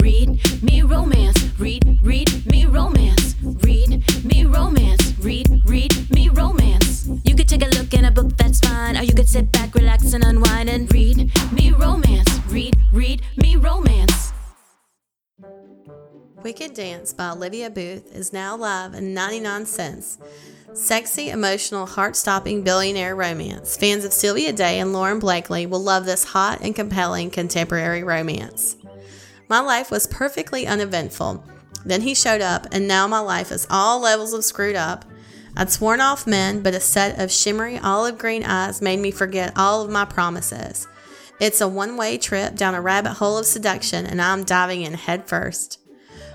read me romance. Read, read me romance. Read me romance. Read, read me romance. You could take a look in a book, that's fine. Or you could sit back, relax, and unwind and read me romance. Read, read me romance. Wicked Dance by Olivia Boothe is now live in 99 cents. Sexy, emotional, heart stopping billionaire romance. Fans of Sylvia Day and Lauren Blakely will love this hot and compelling contemporary romance. My life was perfectly uneventful. Then he showed up, and now my life is all levels of screwed up. I'd sworn off men, but a set of shimmery olive green eyes made me forget all of my promises. It's a one way trip down a rabbit hole of seduction, and I'm diving in headfirst.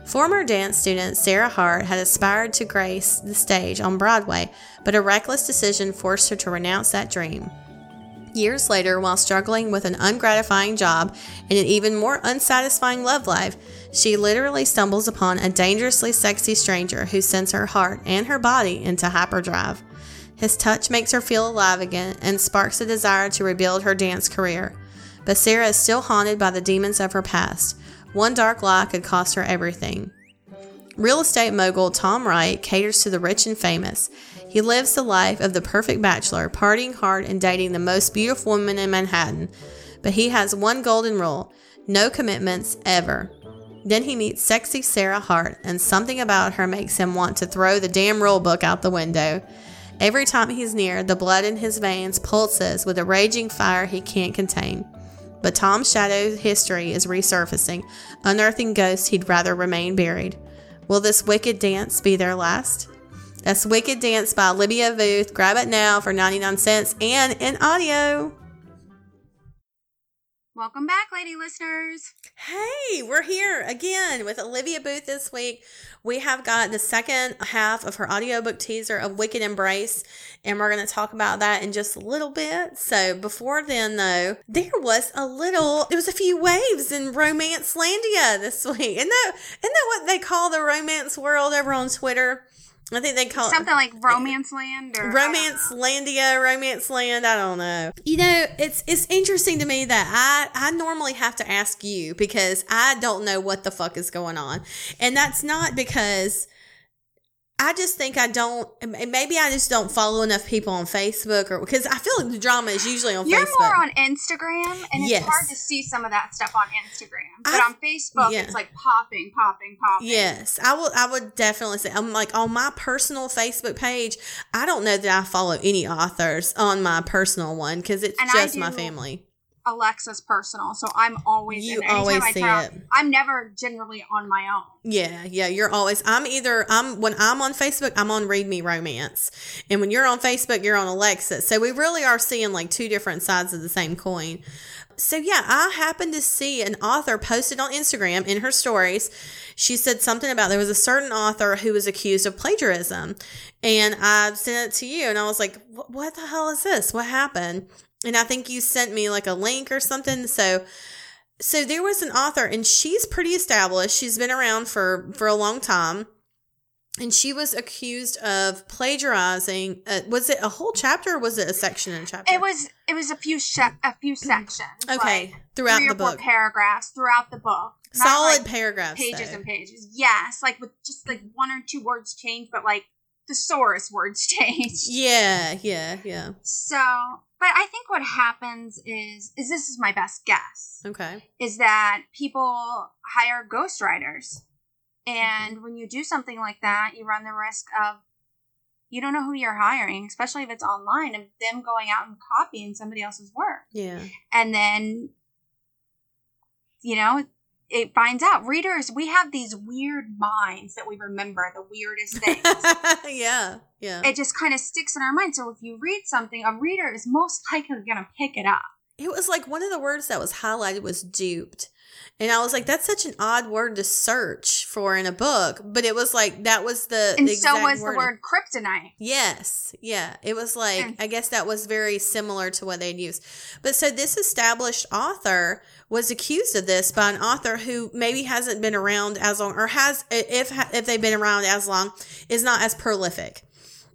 Former dance student Sara Hart had aspired to grace the stage on Broadway, but a reckless decision forced her to renounce that dream. Years later, while struggling with an ungratifying job and an even more unsatisfying love life, she literally stumbles upon a dangerously sexy stranger who sends her heart and her body into hyperdrive. His touch makes her feel alive again and sparks a desire to rebuild her dance career. But Sara is still haunted by the demons of her past. One dark lie could cost her everything. Real estate mogul Tom Wright caters to the rich and famous. He lives the life of the perfect bachelor, partying hard and dating the most beautiful woman in Manhattan. But he has one golden rule no commitments ever. Then he meets sexy Sara Hart, and something about her makes him want to throw the damn rule book out the window. Every time he's near, the blood in his veins pulses with a raging fire he can't contain. But Tom's shadow history is resurfacing, unearthing ghosts he'd rather remain buried. Will this wicked dance be their last? That's Wicked Dance by Olivia Boothe. Grab it now for 99 cents and in audio. Welcome back, lady listeners. Hey, we're here again with Olivia Boothe this week. We have got the second half of her audiobook teaser of Wicked Embrace, and we're going to talk about that in just a little bit. So, before then, though, there was a little, there was a few waves in Romance Landia this week. Isn't that, isn't that what they call the romance world over on Twitter? I think they call something it like Romance Land or Romance Landia, Romance Land. I don't know. You know, it's it's interesting to me that I I normally have to ask you because I don't know what the fuck is going on, and that's not because I just think I don't. Maybe I just don't follow enough people on Facebook, or because I feel like the drama is usually on Facebook. You're Facebook. more on Instagram, and Yes. it's hard to see some of that stuff on Instagram. But I- on Facebook, yeah. it's like popping, popping, popping. Yes, I will. I would definitely say I'm like on my personal Facebook page. I don't know that I follow any authors on my personal one because it's And just my family. Alexa's personal, so I'm always You. Always I see it. I'm never generally on my own. Yeah, yeah, you're always. I'm either. I'm when I'm on Facebook, I'm on Read Me Romance, and when you're on Facebook, you're on Alexa. So we really are seeing like two different sides of the same coin. So yeah, I happened to see an author posted on Instagram in her stories. She said something about there was a certain author who was accused of plagiarism, and I sent it to you, and I was like, "What, what the hell is this? What happened?" And I think you sent me like a link or something. So so there was an author and she's pretty established she's been around for for a long time and she was accused of plagiarizing uh, was it a whole chapter or was it a section in a chapter It was it was a few se- a few sections. okay like throughout the book paragraphs throughout the book. Not solid like paragraphs pages though. and pages. Yes, like with just like one or two words changed, but like thesaurus words changed. yeah yeah yeah So, but I think what happens is is this is my best guess okay is that people hire ghostwriters. And mm-hmm. when you do something like that, you run the risk of you don't know who you're hiring, especially if it's online, of them going out and copying somebody else's work. yeah And then, you know, it finds out. Readers, we have these weird minds that we remember the weirdest things. yeah yeah it just kind of sticks in our mind. So if you read something, a reader is most likely going to pick it up. it was like one of the words that was highlighted was duped and i was like that's such an odd word to search for in a book but it was like that was the And so exact was the word kryptonite. Yes, yeah. It was like Mm. I guess that was very similar to what they'd used. But so this established author was accused of this by an author who maybe hasn't been around as long or has if if they've been around as long is not as prolific.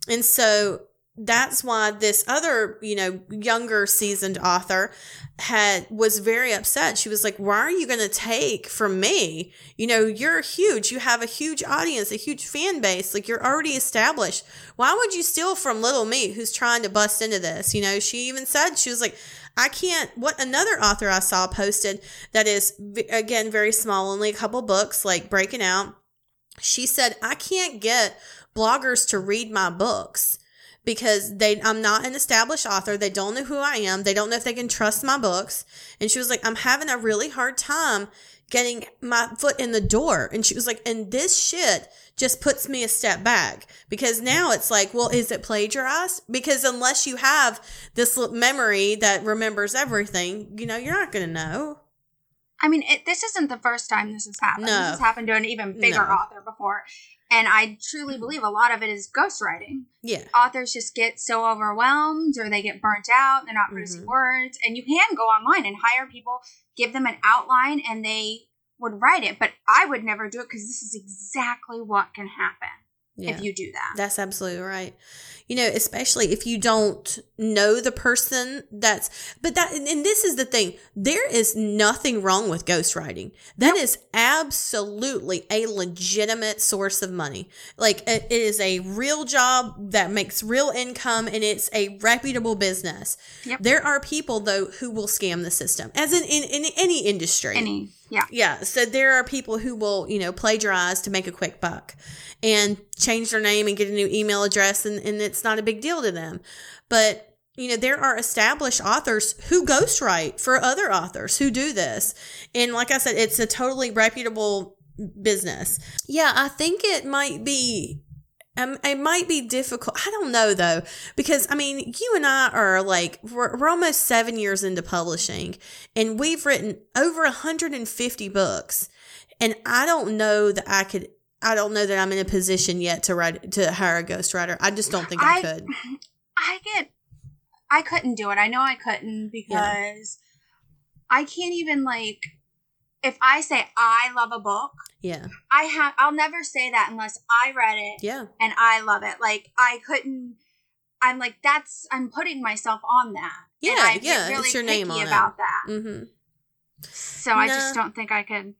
And so that's why this other, you know, younger seasoned author had was very upset. She was like, "Why are you going to take from me? You know, you're huge. You have a huge audience, a huge fan base. Like you're already established. Why would you steal from little me who's trying to bust into this?" You know, she even said she was like, "I can't." What another author I saw posted that is again very small, only a couple books, like breaking out. She said, "I can't get bloggers to read my books." Because they I'm not an established author. They don't know who I am. They don't know if they can trust my books. And she was like, I'm having a really hard time getting my foot in the door. And she was like, and this shit just puts me a step back because now it's like, well, is it plagiarized? Because unless you have this memory that remembers everything, you know, you're not going to know. I mean, it, this isn't the first time this has happened. No. This has happened to an even bigger no. author before. And I truly believe a lot of it is ghostwriting. Yeah. Authors just get so overwhelmed or they get burnt out, they're not producing mm-hmm. words. And you can go online and hire people, give them an outline, and they would write it. But I would never do it because this is exactly what can happen yeah. if you do that. That's absolutely right you know, especially if you don't know the person that's, but that, and this is the thing, there is nothing wrong with ghostwriting. That nope. is absolutely a legitimate source of money. Like it is a real job that makes real income and it's a reputable business. Yep. There are people though who will scam the system as in, in, in any industry. Any. Yeah. Yeah. So there are people who will, you know, plagiarize to make a quick buck and change their name and get a new email address and, and it's not a big deal to them. But, you know, there are established authors who ghostwrite for other authors who do this. And like I said, it's a totally reputable business. Yeah, I think it might be um, it might be difficult. I don't know though, because I mean, you and I are like, we're, we're almost seven years into publishing and we've written over 150 books. And I don't know that I could, I don't know that I'm in a position yet to write, to hire a ghostwriter. I just don't think I, I could. I get, I couldn't do it. I know I couldn't because yeah. I can't even like, if I say I love a book, yeah. I have I'll never say that unless I read it. Yeah. And I love it. Like I couldn't I'm like that's I'm putting myself on that. Yeah, yeah. Really it's your name on about it. that. Mm-hmm. So no. I just don't think I could.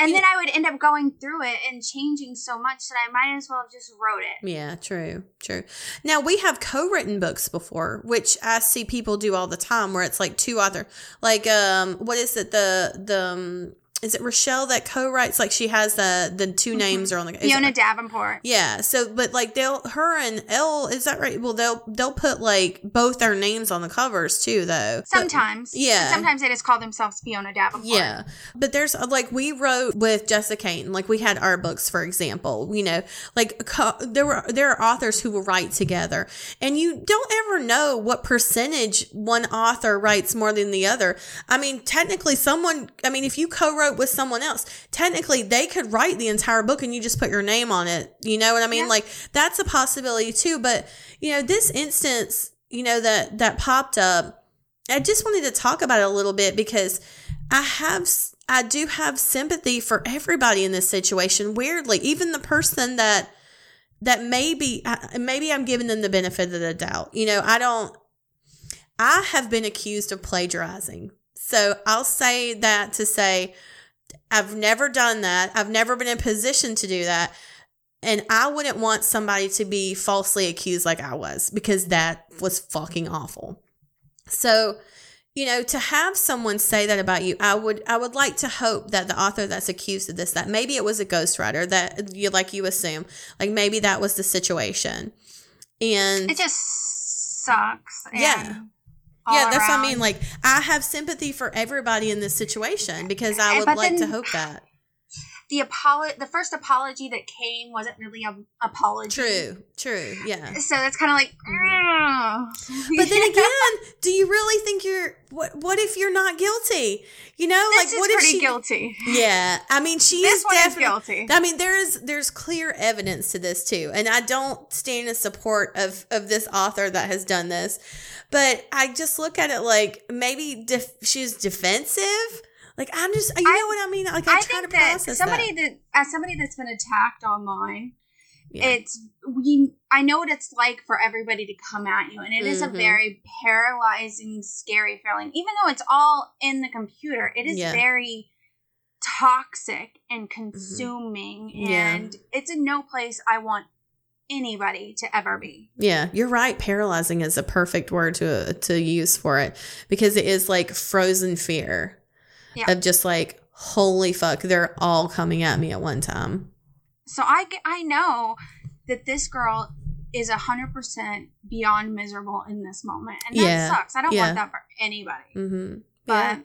And then I would end up going through it and changing so much that I might as well have just wrote it. Yeah, true, true. Now we have co-written books before, which I see people do all the time, where it's like two author, like um, what is it the the um, is it Rochelle that co-writes? Like she has the the 2 mm-hmm. names are on the Fiona it, Davenport. Yeah. So, but like they'll her and Elle is that right? Well, they'll they'll put like both their names on the covers too, though. Sometimes. But, yeah. sometimes they just call themselves Fiona Davenport. Yeah. But there's like we wrote with Jessica Caton. Like we had our books, for example. You know, like co- there were there are authors who will write together, and you don't ever know what percentage one author writes more than the other. I mean, technically, someone. I mean, if you co-wrote wrote with someone else. Technically, they could write the entire book and you just put your name on it. You know what I mean? Yeah. Like that's a possibility too. But you know, this instance, you know that that popped up. I just wanted to talk about it a little bit because I have I do have sympathy for everybody in this situation. Weirdly, even the person that that maybe maybe I'm giving them the benefit of the doubt. You know, I don't I have been accused of plagiarizing. So I'll say that to say I've never done that. I've never been in a position to do that. And I wouldn't want somebody to be falsely accused like I was because that was fucking awful. So, you know, to have someone say that about you, I would I would like to hope that the author that's accused of this, that maybe it was a ghostwriter, that you like you assume, like maybe that was the situation. And it just sucks. yeah yeah, that's around. what I mean. Like, I have sympathy for everybody in this situation because I would like to hope that the apolo- the first apology that came wasn't really an apology. True, true, yeah. So it's kind of like, mm-hmm. but then again, do you really think you're? What What if you're not guilty? You know, this like what if she? Guilty. Yeah, I mean, she is definitely guilty. I mean, there is there's clear evidence to this too, and I don't stand in support of of this author that has done this, but I just look at it like maybe def- she's defensive like I'm just, you I, know what I mean? Like I, I try to process somebody that. that as somebody that's been attacked online, Yeah. it's we i know what it's like for everybody to come at you and it is Mhm. a very paralyzing scary feeling even though it's all in the computer it is Yeah. very toxic and consuming Mm-hmm. Yeah. and it's in no place i want anybody to ever be Yeah, you're right. Paralyzing is a perfect word to to use for it because it is like frozen fear Yeah. of just like holy fuck, they're all coming at me at one time. so I I know that this girl is a hundred percent beyond miserable in this moment and that Yeah. sucks i don't Yeah. want that for anybody Mm-hmm. but.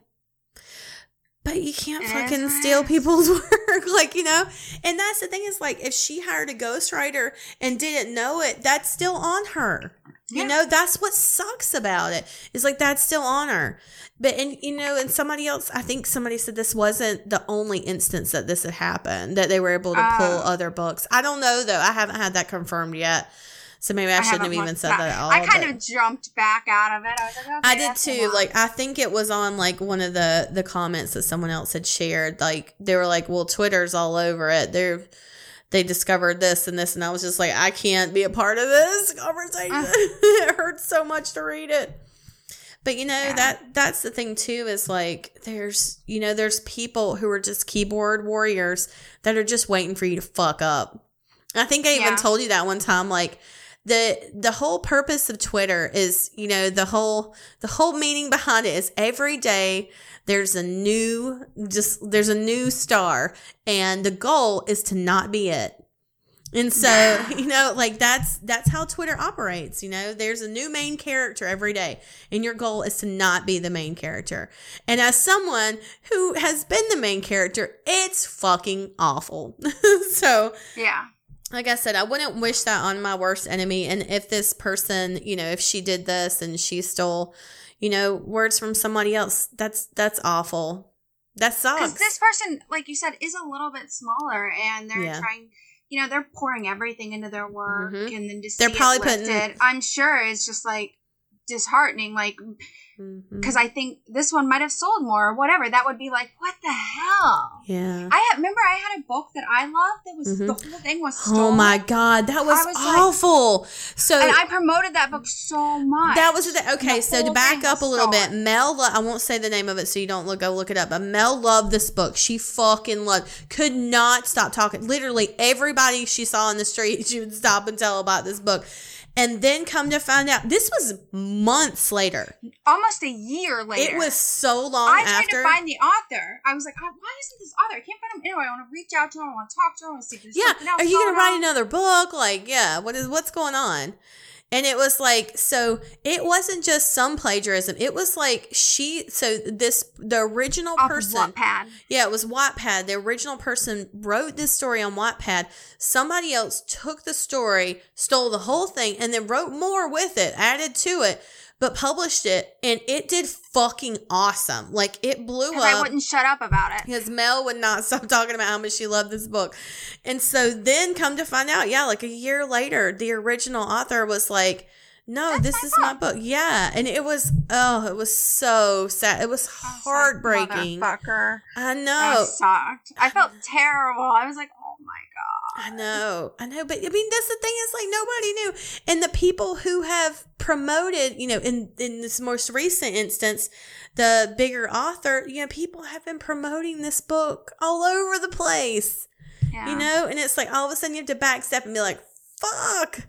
But you can't fucking steal people's work, like you know. And that's the thing is like if she hired a ghostwriter and didn't know it, that's still on her. Yeah. You know, that's what sucks about it. Is like that's still on her. But and you know, and somebody else, I think somebody said this wasn't the only instance that this had happened that they were able to pull Oh. other books. I don't know though. I haven't had that confirmed yet. So maybe I, shouldn't have even said that at all. I kind of jumped back out of it. I was like, okay, I did too. Like I think it was on like one of the the comments that someone else had shared. Like they were like, "Well, Twitter's all over it. They're they discovered this and this," and I was just like, "I can't be a part of this conversation. Uh. it hurts so much to read it." But you know Yeah. that that's the thing too is like there's you know there's people who are just keyboard warriors that are just waiting for you to fuck up. I think I even Yeah. told you that one time like the the whole purpose of Twitter is, you know, the whole the whole meaning behind it is every day there's a new just there's a new star and the goal is to not be it. And so, Yeah. you know, like that's that's how Twitter operates, you know. There's a new main character every day and your goal is to not be the main character. And as someone who has been the main character, it's fucking awful. so, yeah, like I said, I wouldn't wish that on my worst enemy. And if this person, you know, if she did this and she stole, you know, words from somebody else, that's that's awful. That sucks. because this person, like you said, is a little bit smaller, and they're Yeah. trying. You know, they're pouring everything into their work, Mhm. and then to They're see probably it putting- I'm sure it's just like disheartening. Like Mhm. because I think this one might have sold more or whatever. That would be like, what the hell? yeah. I had, remember I had a book that I loved that was Mhm. the whole thing was stolen. Oh my god, that was, was like- awful. so And I promoted that book so much. That was the okay. The So to back up a little bit. Mel. I won't say the name of it, so you don't look go look it up. But Mel loved this book. She fucking loved. Could not stop talking. Literally everybody she saw in the street, she would stop and tell about this book. And then come to find out, this was months later. almost a year later. It was so long I tried after. to find the author. I was like, "Oh, why isn't this author? I can't find him anyway. I want to reach out to him. I want to talk to him. I want to see if there's yeah, something else are you gonna write on. another book? Like, yeah, what is what's going on? And it was like, so it wasn't just some plagiarism. It was like she, so this, the original Off person, Wattpad. yeah, it was Wattpad. The original person wrote this story on Wattpad. Somebody else took the story, stole the whole thing, and then wrote more with it, added to it, but published it, and it did fucking awesome. Like it blew Because I wouldn't shut up about it. because Mel would not stop talking about how much she loved this book. And so then come to find out, yeah, like a year later, the original author was like, no, That's this my is my book. Yeah. And it was, oh, it was so sad. It was I was like, heartbreaking. Motherfucker. I I know. was sucked. I felt terrible. I was like, oh my god. I know, I know, but I mean, that's the thing is like nobody knew, and the people who have promoted, you know, in in this most recent instance, the bigger author, you know, people have been promoting this book all over the place, Yeah. you know, and it's like all of a sudden you have to backstep and be like, fuck.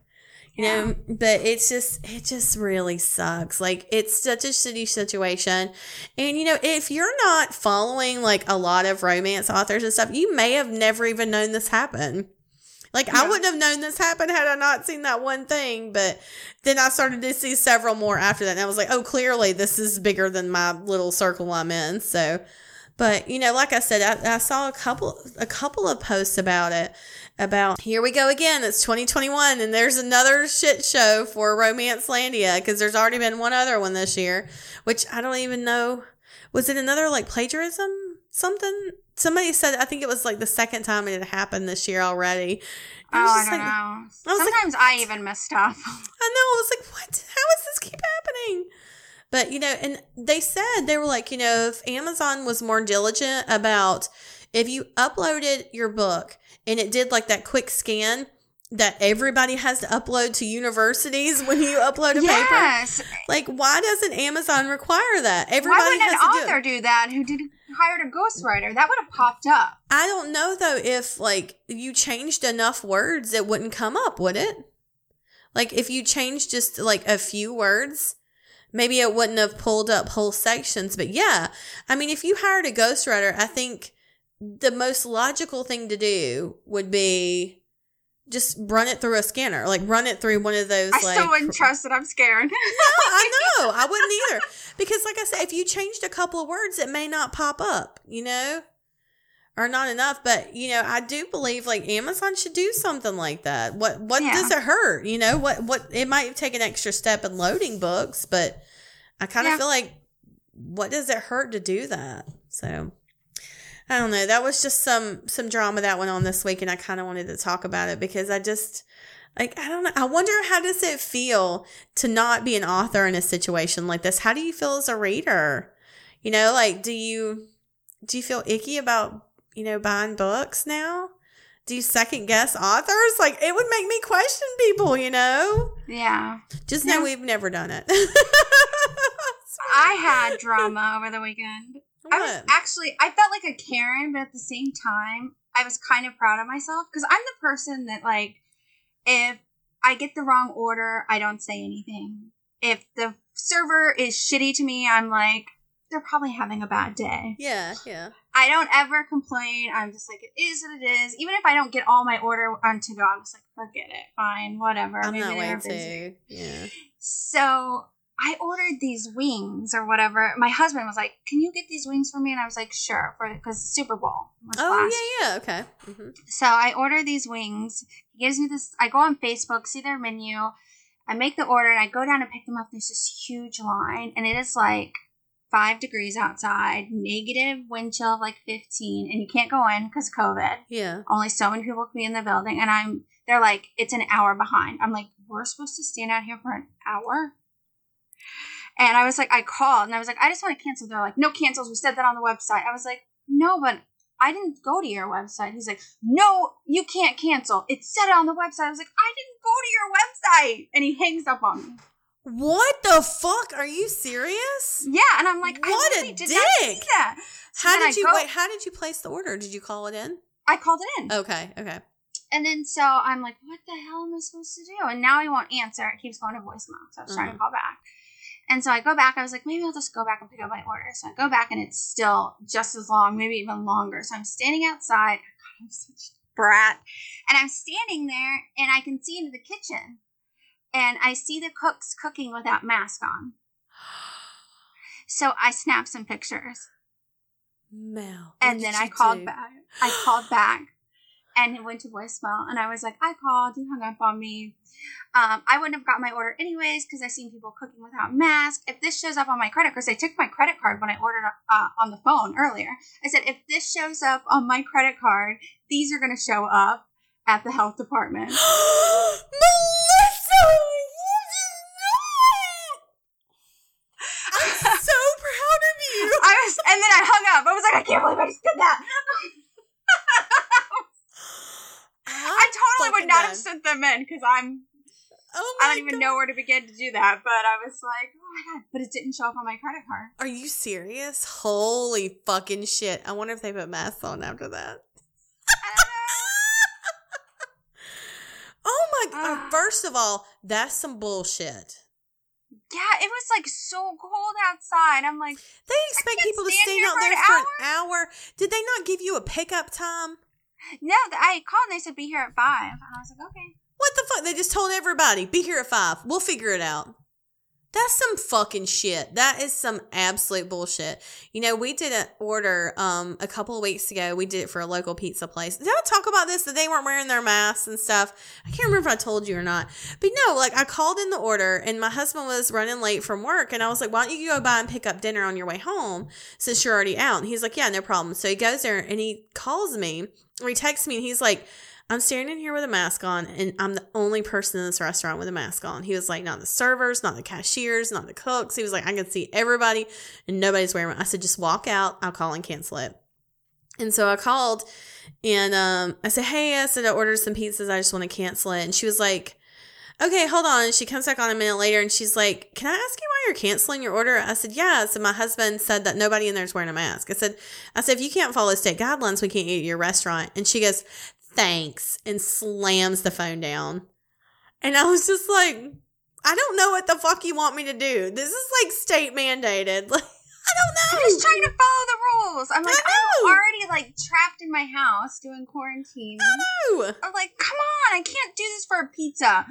You Yeah. know, but it's just it just really sucks. Like it's such a shitty situation. And you know, if you're not following like a lot of romance authors and stuff, you may have never even known this happened. Like I wouldn't have known this happened had I not seen that one thing, but then I started to see several more after that and I was like, "Oh, clearly this is bigger than my little circle I'm in." So, but you know, like I said, I, I saw a couple a couple of posts about it about here we go again. It's 2021 and there's another shit show for Romance Landia because there's already been one other one this year, which I don't even know. Was it another like plagiarism something? Somebody said I think it was like the second time it had happened this year already. Oh, I don't like- know. I was like, Sometimes I even miss stuff. I know. I was like, what? How does this keep happening? But, you know, and they said, they were like, you know, if Amazon was more diligent about if you uploaded your book and it did like that quick scan that everybody has to upload to universities when you upload a paper. yes. Like, why doesn't Amazon require that? Why Everybody wouldn't an has to do author it. do that who did hired a ghostwriter? That would have popped up. I don't know though if like you changed enough words, it wouldn't come up, would it? Like if you changed just like a few words, maybe it wouldn't have pulled up whole sections. But yeah, I mean, if you hired a ghostwriter, I think the most logical thing to do would be just run it through a scanner, like run it through one of those. I like, still wouldn't trust it. I'm scared. No, I know. I wouldn't either. Because, like I said, if you changed a couple of words, it may not pop up, you know? Or not enough. But, you know, I do believe like Amazon should do something like that. What what Yeah. does it hurt? You know, what what it might take an extra step in loading books, but I kind of Yeah. feel like what does it hurt to do that? So I don't know. That was just some some drama that went on this week and I kind of wanted to talk about it because I just like I don't know. I wonder how does it feel to not be an author in a situation like this? How do you feel as a reader? You know, like do you do you feel icky about, you know, buying books now? Do you second guess authors? Like it would make me question people, you know? yeah. Just know Yeah. we've never done it. I had drama over the weekend. I was actually, I felt like a Karen, but at the same time, I was kind of proud of myself because I'm the person that, like, if I get the wrong order, I don't say anything. If the server is shitty to me, I'm like, they're probably having a bad day. Yeah, yeah. I don't ever complain. I'm just like, it is what it is. Even if I don't get all my order on to go, I'm just like, forget it. Fine, whatever. I'm Maybe that way too. Yeah. So I ordered these wings or whatever. My husband was like, "Can you get these wings for me?" And I was like, "Sure," for because Super Bowl was Oh yeah, yeah. Okay. hmm So I order these wings. He gives me this. I go on Facebook, see their menu. I make the order, and I go down to pick them up. There's this huge line, and it is like five degrees outside, negative wind chill of like 15, and you can't go in because COVID Yeah. only so many people can be in the building and i'm they're like it's an hour behind i'm like we're supposed to stand out here for an hour and i was like i called and i was like i just want to cancel they're like no cancels we said that on the website i was like no but i didn't go to your website he's like no you can't cancel it said it on the website i was like i didn't go to your website and he hangs up on me What the fuck? Are you serious? yeah and i'm like What i a really see dick. that So How did you go- wait? How did you place the order? Did you call it in? i called it in Okay. Okay. And then so I'm like, what the hell am I supposed to do? And now he won't answer. It keeps going to voicemail. So I was trying to Mhm. call back. And so I go back. I was like, maybe I'll just go back and pick up my order. So I go back and it's still just as long, maybe even longer. So I'm standing outside. God, I'm such a brat. And I'm standing there and I can see into the kitchen. And I see the cooks cooking without mask on. So I snapped some pictures. Mel. And then I called do? back. I called back, and it went to voicemail. And I was like, I called. You hung up on me. Um, I wouldn't have got my order anyways because I seen people cooking without masks. If this shows up on my credit, because I took my credit card when I ordered uh, on the phone earlier. I said, if this shows up on my credit card, these are going to show up at the health department. Melissa, you did not. I'm so proud of you. I was, and then I hung up. I was like, I can't believe I just did that. I totally would fucking not have sent them in because I'm Oh my I don't even God. know where to begin to do that, but I was like, oh my god, but it didn't show up on my credit card. Are you serious? Holy fucking shit. I wonder if they put masks on after that. Oh my god. Ah. First of all, that's some bullshit. Yeah, it was like so cold outside. I'm like, They expect people to stand out there for an hour. Did they not give you a pickup time? No, I called and they said be here at five, and I was like, okay. What the fuck? They just told everybody, be here at five. We'll figure it out. That's some fucking shit. That is some absolute bullshit. You know, we did an order um a couple of weeks ago. We did it for a local pizza place. Did I talk about this? That they weren't wearing their masks and stuff. I can't remember if I told you or not. But no, like I called in the order and my husband was running late from work and I was like, Why don't you go by and pick up dinner on your way home since you're already out? And he's like, Yeah, no problem. So he goes there and he calls me or he texts me and he's like, I'm standing in here with a mask on, and I'm the only person in this restaurant with a mask on. He was like, not the servers, not the cashiers, not the cooks. He was like, I can see everybody, and nobody's wearing. One. I said, just walk out. I'll call and cancel it. And so I called and um, I said, Hey, I said I ordered some pizzas. I just want to cancel it. And she was like, Okay, hold on. And she comes back on a minute later and she's like, Can I ask you why you're canceling your order? I said, Yeah. So My husband said that nobody in there is wearing a mask. I said, I said, if you can't follow state guidelines, we can't eat at your restaurant. And she goes, Thanks, and slams the phone down. And I was just like, I don't know what the fuck you want me to do. This is like state mandated. Like, I don't know. I'm just trying to follow the rules. I'm like, I I'm already like trapped in my house doing quarantine. No. I'm like, come on, I can't do this for a pizza.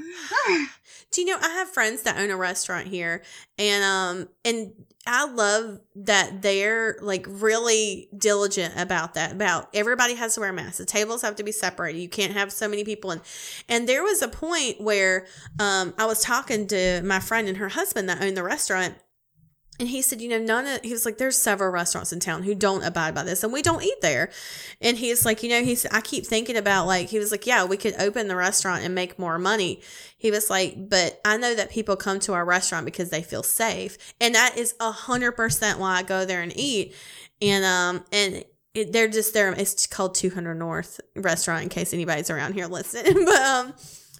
Do you know I have friends that own a restaurant here and um and I love that they're like really diligent about that. About everybody has to wear masks. The tables have to be separated. You can't have so many people And And there was a point where um I was talking to my friend and her husband that owned the restaurant and he said, you know, none of, he was like, there's several restaurants in town who don't abide by this and we don't eat there. And he's like, you know, he's, I keep thinking about like, he was like, yeah, we could open the restaurant and make more money. He was like, but I know that people come to our restaurant because they feel safe. And that is a hundred percent why I go there and eat. And, um, and, it, they're just there. It's called 200 North Restaurant in case anybody's around here listening. but, um,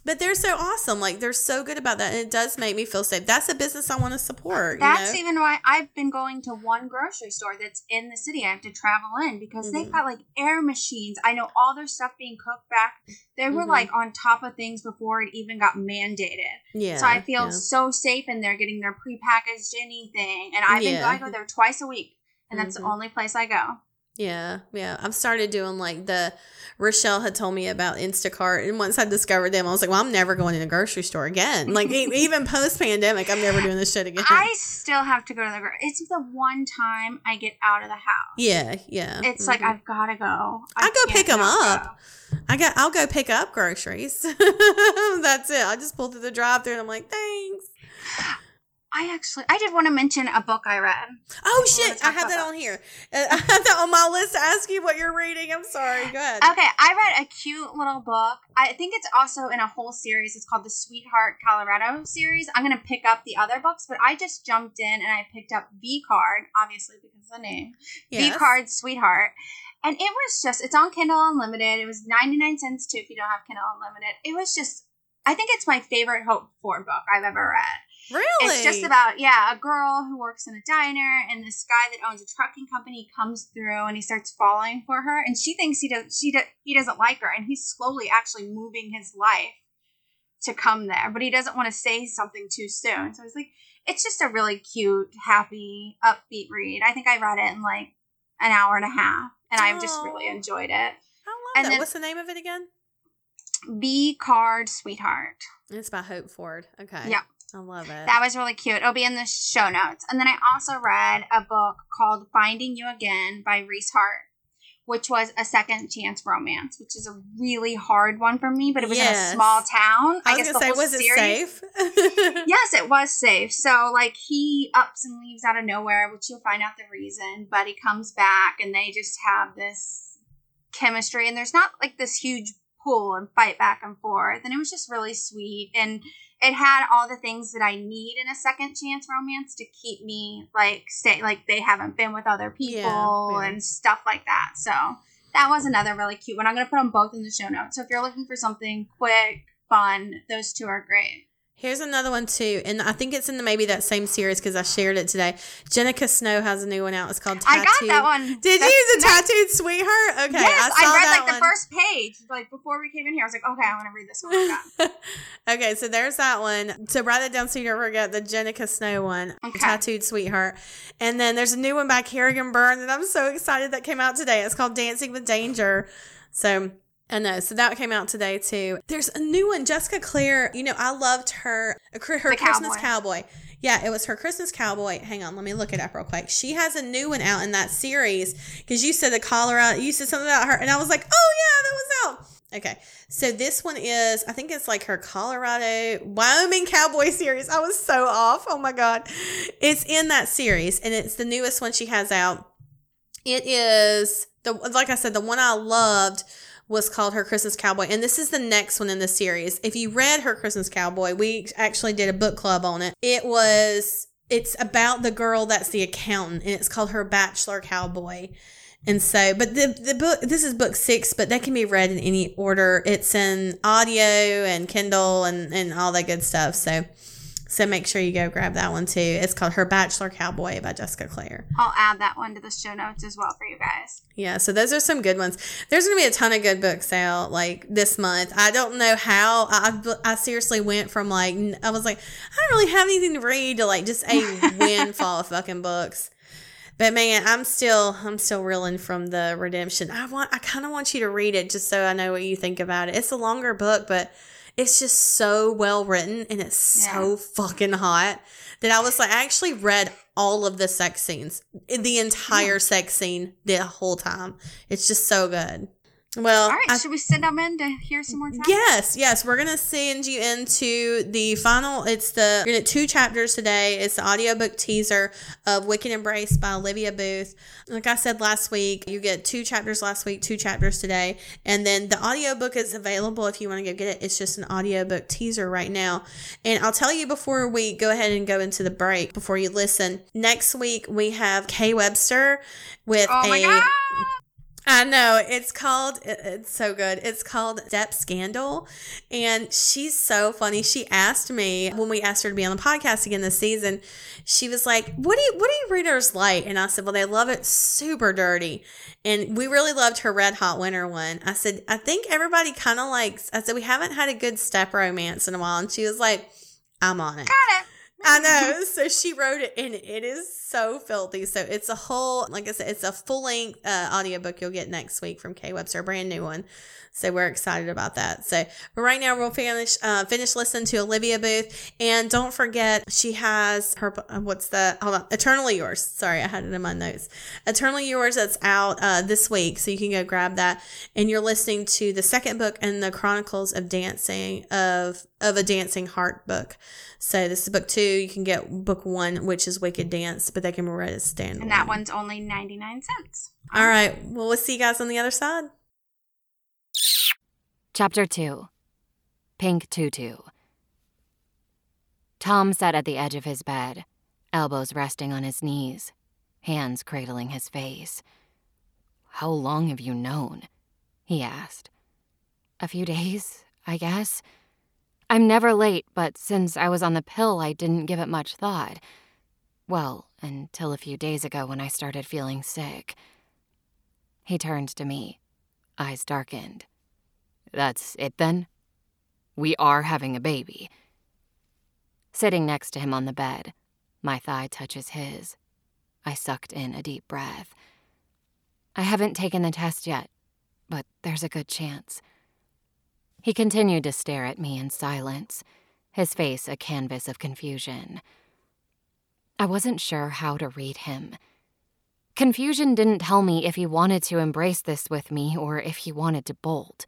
but they're so awesome. Like they're so good about that. And it does make me feel safe. That's a business I want to support. That's you know? even why I've been going to one grocery store that's in the city. I have to travel in because they've Mhm. got like air machines. I know all their stuff being cooked back. They were Mhm. like on top of things before it even got mandated. yeah. so I feel yeah. so safe in there getting their prepackaged anything. And I've been Yeah. I go there twice a week. And that's Mhm. the only place I go. Yeah, yeah. I've started doing like the Rochelle had told me about Instacart, and once I discovered them, I was like, "Well, I'm never going to the grocery store again." Like even post pandemic, I'm never doing this shit again. I still have to go to the grocery. It's the one time I get out of the house. yeah, yeah. It's like mhm. I've got to go. I go can't pick 'em not up. go. I got. I'll go pick up groceries. That's it. I just pull through the drive-through, and I'm like, "Thanks." I actually, I did want to mention a book I read. Oh wanna shit! I have that on here. Uh, I have that on my list to ask you what you're reading. I'm sorry. Go ahead. Okay, I read a cute little book. I think it's also in a whole series. It's called the Sweetheart Colorado series. I'm gonna pick up the other books, but I just jumped in and I picked up V Card, obviously because of the name. V Card Sweetheart. And it was just, it's on Kindle Unlimited. It was 99 cents too if you don't have Kindle Unlimited. It was just, I think it's my favorite Hope Ford book I've ever read. Really? It's just about yeah, a girl who works in a diner, and this guy that owns a trucking company comes through, and he starts falling for her, and she thinks he does she do, he doesn't like her, and he's slowly actually moving his life to come there, but he doesn't want to say something too soon. So it's like it's just a really cute, happy, upbeat read. I think I read it in like an hour and a half, and I've just really enjoyed it. I love and that. then- What's the name of it again? V card sweetheart. It's by Hope Ford. Okay. Yeah. I love it. That was really cute. It'll be in the show notes. And then I also read a book called Finding You Again by Reese Hart, which was a second chance romance, which is a really hard one for me, but it was in a small town. I was guess the say, whole was it series- safe? Yes, it was safe. So like he ups and leaves out of nowhere, which you'll find out the reason, but he comes back and they just have this chemistry and there's not like this huge pull and fight back and forth. And it was just really sweet and it had all the things that I need in a second chance romance to keep me like stay like they haven't been with other people Yeah, yeah. and stuff like that. So that was another really cute one. I'm gonna put them both in the show notes. So if you're looking for something quick, fun, those two are great. Here's another one too, and I think it's in the, maybe that same series because I shared it today. Jenika Snow has a new one out. It's called I got that one. Did That's you? The nice. tattooed sweetheart. Okay, yes, I I, read like the first page, like before we came in here. I was like, okay, I want to read this one. Okay, so there's that one. So write it down so you don't forget the Jenika Snow one, Okay. Tattooed Sweetheart. And then there's a new one by Kerrigan Byrne that I'm so excited that came out today. It's called Dancing with Danger. So I know. So that came out today too. There's a new one, Jessica Clare. You know, I loved her her Christmas cowboy. cowboy. Yeah, it was her Christmas cowboy. Hang on, let me look it up real quick. She has a new one out in that series because you said the Colorado. You said something about her, and I was like, oh yeah, that was out. Okay, so this one is, I think it's like her Colorado, Wyoming Cowboy series. I was so off. Oh my God. It's in that series, and it's the newest one she has out. It is, the like I said, the one I loved was called Her Christmas Cowboy. And this is the next one in the series. If you read Her Christmas Cowboy, we actually did a book club on it. It was, it's about the girl that's the accountant, and it's called Her Bachelor Cowboy And so, but the the book this is book six, but that can be read in any order. It's in audio and Kindle and and all that good stuff. So, so make sure you go grab that one too. It's called Her Bachelor Cowboy by Jessica Clare. I'll add that one to the show notes as well for you guys. Yeah, so those are some good ones. There's going to be a ton of good books out like this month. I don't know how. I, I seriously went from like, I was like, I don't really have anything to read to like just a windfall of fucking books. But man, I'm still I'm still reeling from the redemption. I want I kind of want you to read it just so I know what you think about it. It's a longer book, but it's just so well written and it's so Yeah. fucking hot that I was like I actually read all of the sex scenes, the entire sex scene the whole time. It's just so good. Well, All right, I- should we send them in to hear some more time? Yes, yes, we're gonna send you into the final. It's the you're gonna get two chapters today. It's the audiobook teaser of Wicked Embrace by Olivia Boothe. Like I said last week, you get two chapters last week, two chapters today, and then the audiobook is available if you want to go get it. It's just an audiobook teaser right now. And I'll tell you before we go ahead and go into the break, before you listen. Next week we have K Webster with Oh a my god! I know it's called. it- It's so good. It's called Step Scandal, and she's so funny. She asked me when we asked her to be on the podcast again this season. She was like, "What do you What do you readers like?" And I said, "Well, they love it super dirty." And we really loved her Red Hot Winter one. I said, "I think everybody kind of likes." I said, "We haven't had a good step romance in a while," and she was like, "I'm on it." Got it. I know. So she wrote it, and it is so filthy. So it's a whole, like I said, it's a full length uh, audiobook you'll get next week from K Webster, a brand new one. So we're excited about that. So, but right now we'll finish uh, finish listening to Olivia Boothe, and don't forget she has her uh, what's the hold on Eternally Yours. Sorry, I had it in my notes. Eternally Yours that's out uh, this week, so you can go grab that. And you're listening to the second book in the Chronicles of Dancing of of a Dancing Heart book. So this is book two. You can get book one, which is Wicked Dance, but they can be read as standalone. And that one's only 99 cents. All right. Well, we'll see you guys on the other side. Chapter 2 Pink Tutu. Tom sat at the edge of his bed, elbows resting on his knees, hands cradling his face. How long have you known? he asked. A few days, I guess. I'm never late, but since I was on the pill, I didn't give it much thought. Well, until a few days ago when I started feeling sick. He turned to me, eyes darkened. That's it then? We are having a baby. Sitting next to him on the bed, my thigh touches his. I sucked in a deep breath. I haven't taken the test yet, but there's a good chance. He continued to stare at me in silence, his face a canvas of confusion. I wasn't sure how to read him. Confusion didn't tell me if he wanted to embrace this with me or if he wanted to bolt.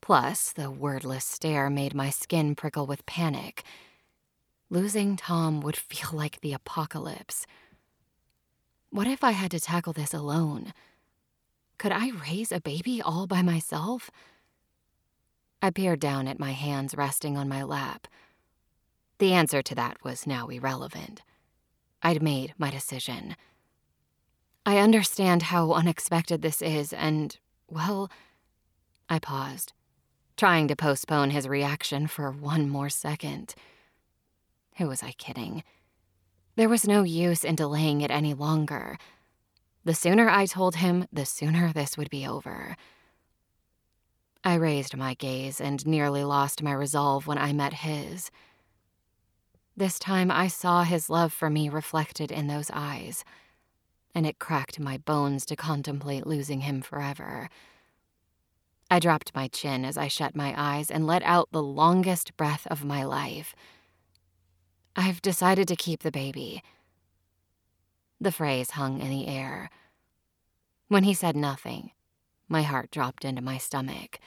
Plus, the wordless stare made my skin prickle with panic. Losing Tom would feel like the apocalypse. What if I had to tackle this alone? Could I raise a baby all by myself? I peered down at my hands resting on my lap. The answer to that was now irrelevant. I'd made my decision. I understand how unexpected this is, and, well, I paused, trying to postpone his reaction for one more second. Who was I kidding? There was no use in delaying it any longer. The sooner I told him, the sooner this would be over. I raised my gaze and nearly lost my resolve when I met his. This time I saw his love for me reflected in those eyes, and it cracked my bones to contemplate losing him forever. I dropped my chin as I shut my eyes and let out the longest breath of my life. I've decided to keep the baby. The phrase hung in the air. When he said nothing, my heart dropped into my stomach.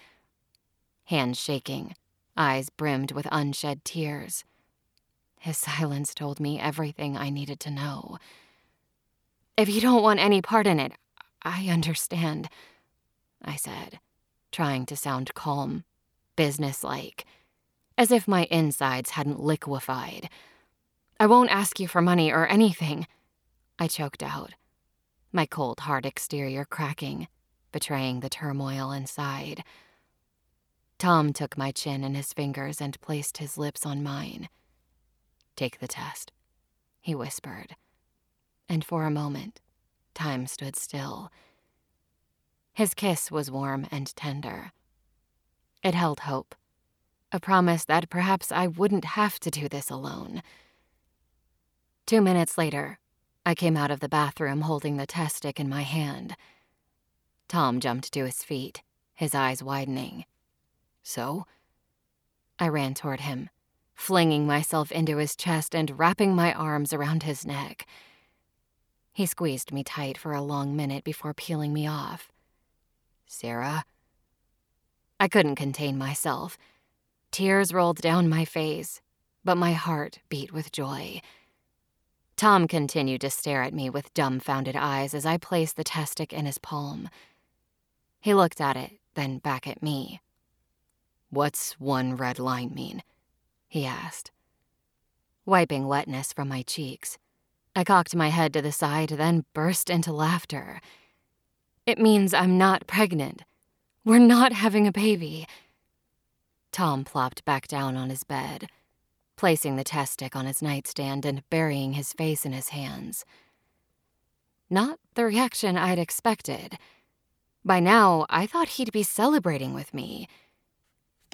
Hands shaking, eyes brimmed with unshed tears. His silence told me everything I needed to know. If you don't want any part in it, I understand, I said, trying to sound calm, businesslike, as if my insides hadn't liquefied. I won't ask you for money or anything, I choked out. my cold, hard exterior cracking, betraying the turmoil inside. Tom took my chin in his fingers and placed his lips on mine. Take the test, he whispered. And for a moment, time stood still. His kiss was warm and tender. It held hope, a promise that perhaps I wouldn't have to do this alone. Two minutes later, I came out of the bathroom holding the test stick in my hand. Tom jumped to his feet, his eyes widening. So? I ran toward him, flinging myself into his chest and wrapping my arms around his neck. He squeezed me tight for a long minute before peeling me off. Sara? I couldn't contain myself. Tears rolled down my face, but my heart beat with joy. Tom continued to stare at me with dumbfounded eyes as I placed the test stick in his palm. He looked at it, then back at me. What's one red line mean? he asked. Wiping wetness from my cheeks, I cocked my head to the side, then burst into laughter. It means I'm not pregnant. We're not having a baby. Tom plopped back down on his bed, placing the test stick on his nightstand and burying his face in his hands. Not the reaction I'd expected. By now, I thought he'd be celebrating with me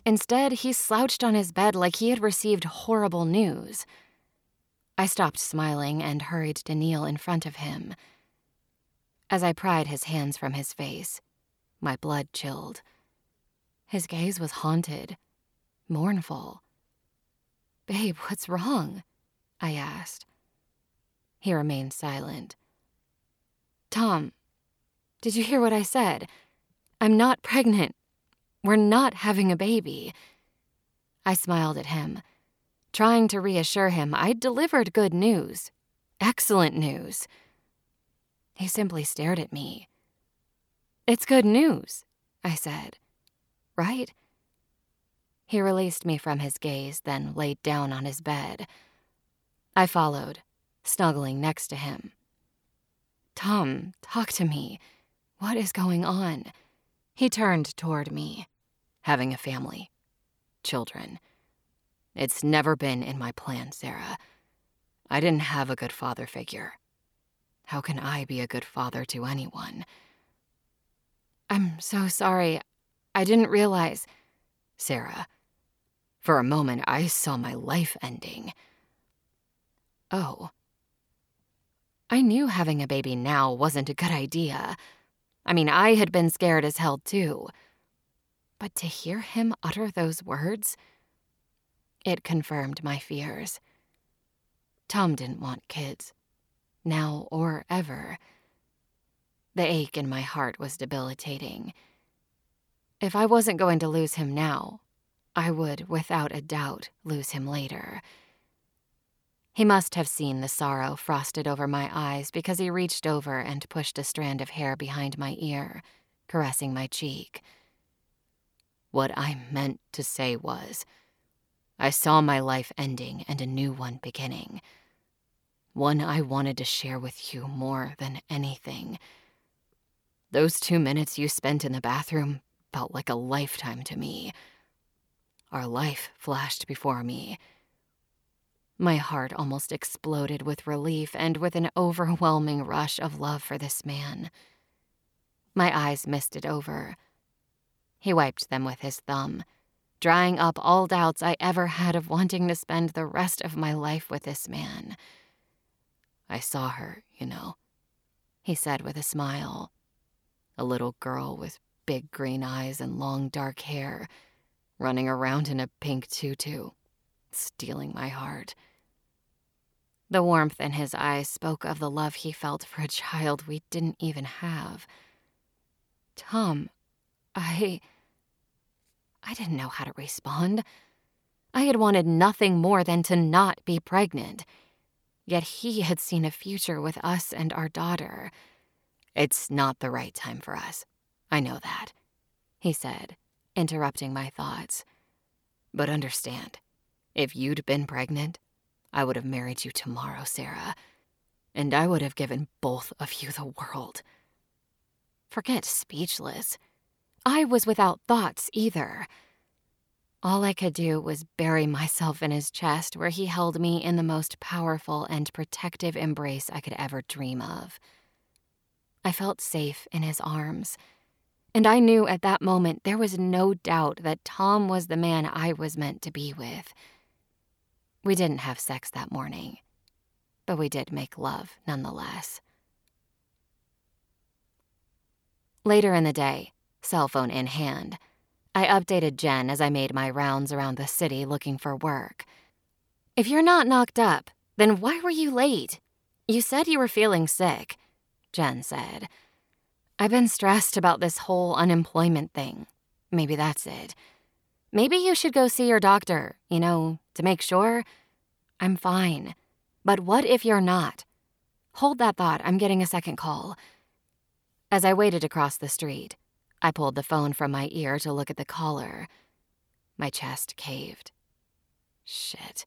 Instead, he slouched on his bed like he had received horrible news. I stopped smiling and hurried to kneel in front of him. As I pried his hands from his face, my blood chilled. His gaze was haunted, mournful. Babe, what's wrong? I asked. He remained silent. Tom, did you hear what I said? I'm not pregnant. We're not having a baby. I smiled at him, trying to reassure him I'd delivered good news. Excellent news. He simply stared at me. It's good news, I said. Right? He released me from his gaze, then laid down on his bed. I followed, snuggling next to him. Tom, talk to me. What is going on? He turned toward me having a family, children. It's never been in my plan, Sara. I didn't have a good father figure. How can I be a good father to anyone? I'm so sorry. I didn't realize. Sara, for a moment I saw my life ending. Oh. I knew having a baby now wasn't a good idea. I mean, I had been scared as hell too. But to hear him utter those words, it confirmed my fears. Tom didn't want kids, now or ever. The ache in my heart was debilitating. If I wasn't going to lose him now, I would, without a doubt, lose him later. He must have seen the sorrow frosted over my eyes because he reached over and pushed a strand of hair behind my ear, caressing my cheek. What I meant to say was, I saw my life ending and a new one beginning. One I wanted to share with you more than anything. Those two minutes you spent in the bathroom felt like a lifetime to me. Our life flashed before me. My heart almost exploded with relief and with an overwhelming rush of love for this man. My eyes misted over he wiped them with his thumb, drying up all doubts I ever had of wanting to spend the rest of my life with this man. I saw her, you know, he said with a smile. A little girl with big green eyes and long dark hair, running around in a pink tutu, stealing my heart. The warmth in his eyes spoke of the love he felt for a child we didn't even have. Tom, I. I didn't know how to respond. I had wanted nothing more than to not be pregnant. Yet he had seen a future with us and our daughter. It's not the right time for us. I know that, he said, interrupting my thoughts. But understand, if you'd been pregnant, I would have married you tomorrow, Sara. and I would have given both of you the world. Forget speechless. I was without thoughts either. All I could do was bury myself in his chest, where he held me in the most powerful and protective embrace I could ever dream of. I felt safe in his arms, and I knew at that moment there was no doubt that Tom was the man I was meant to be with. We didn't have sex that morning, but we did make love nonetheless. Later in the day, cell phone in hand, I updated Jen as I made my rounds around the city looking for work. If you're not knocked up, then why were you late? You said you were feeling sick, Jen said. I've been stressed about this whole unemployment thing. Maybe that's it. Maybe you should go see your doctor, you know, to make sure. I'm fine. But what if you're not? Hold that thought, I'm getting a second call. As I waited across the street, I pulled the phone from my ear to look at the caller. My chest caved. Shit.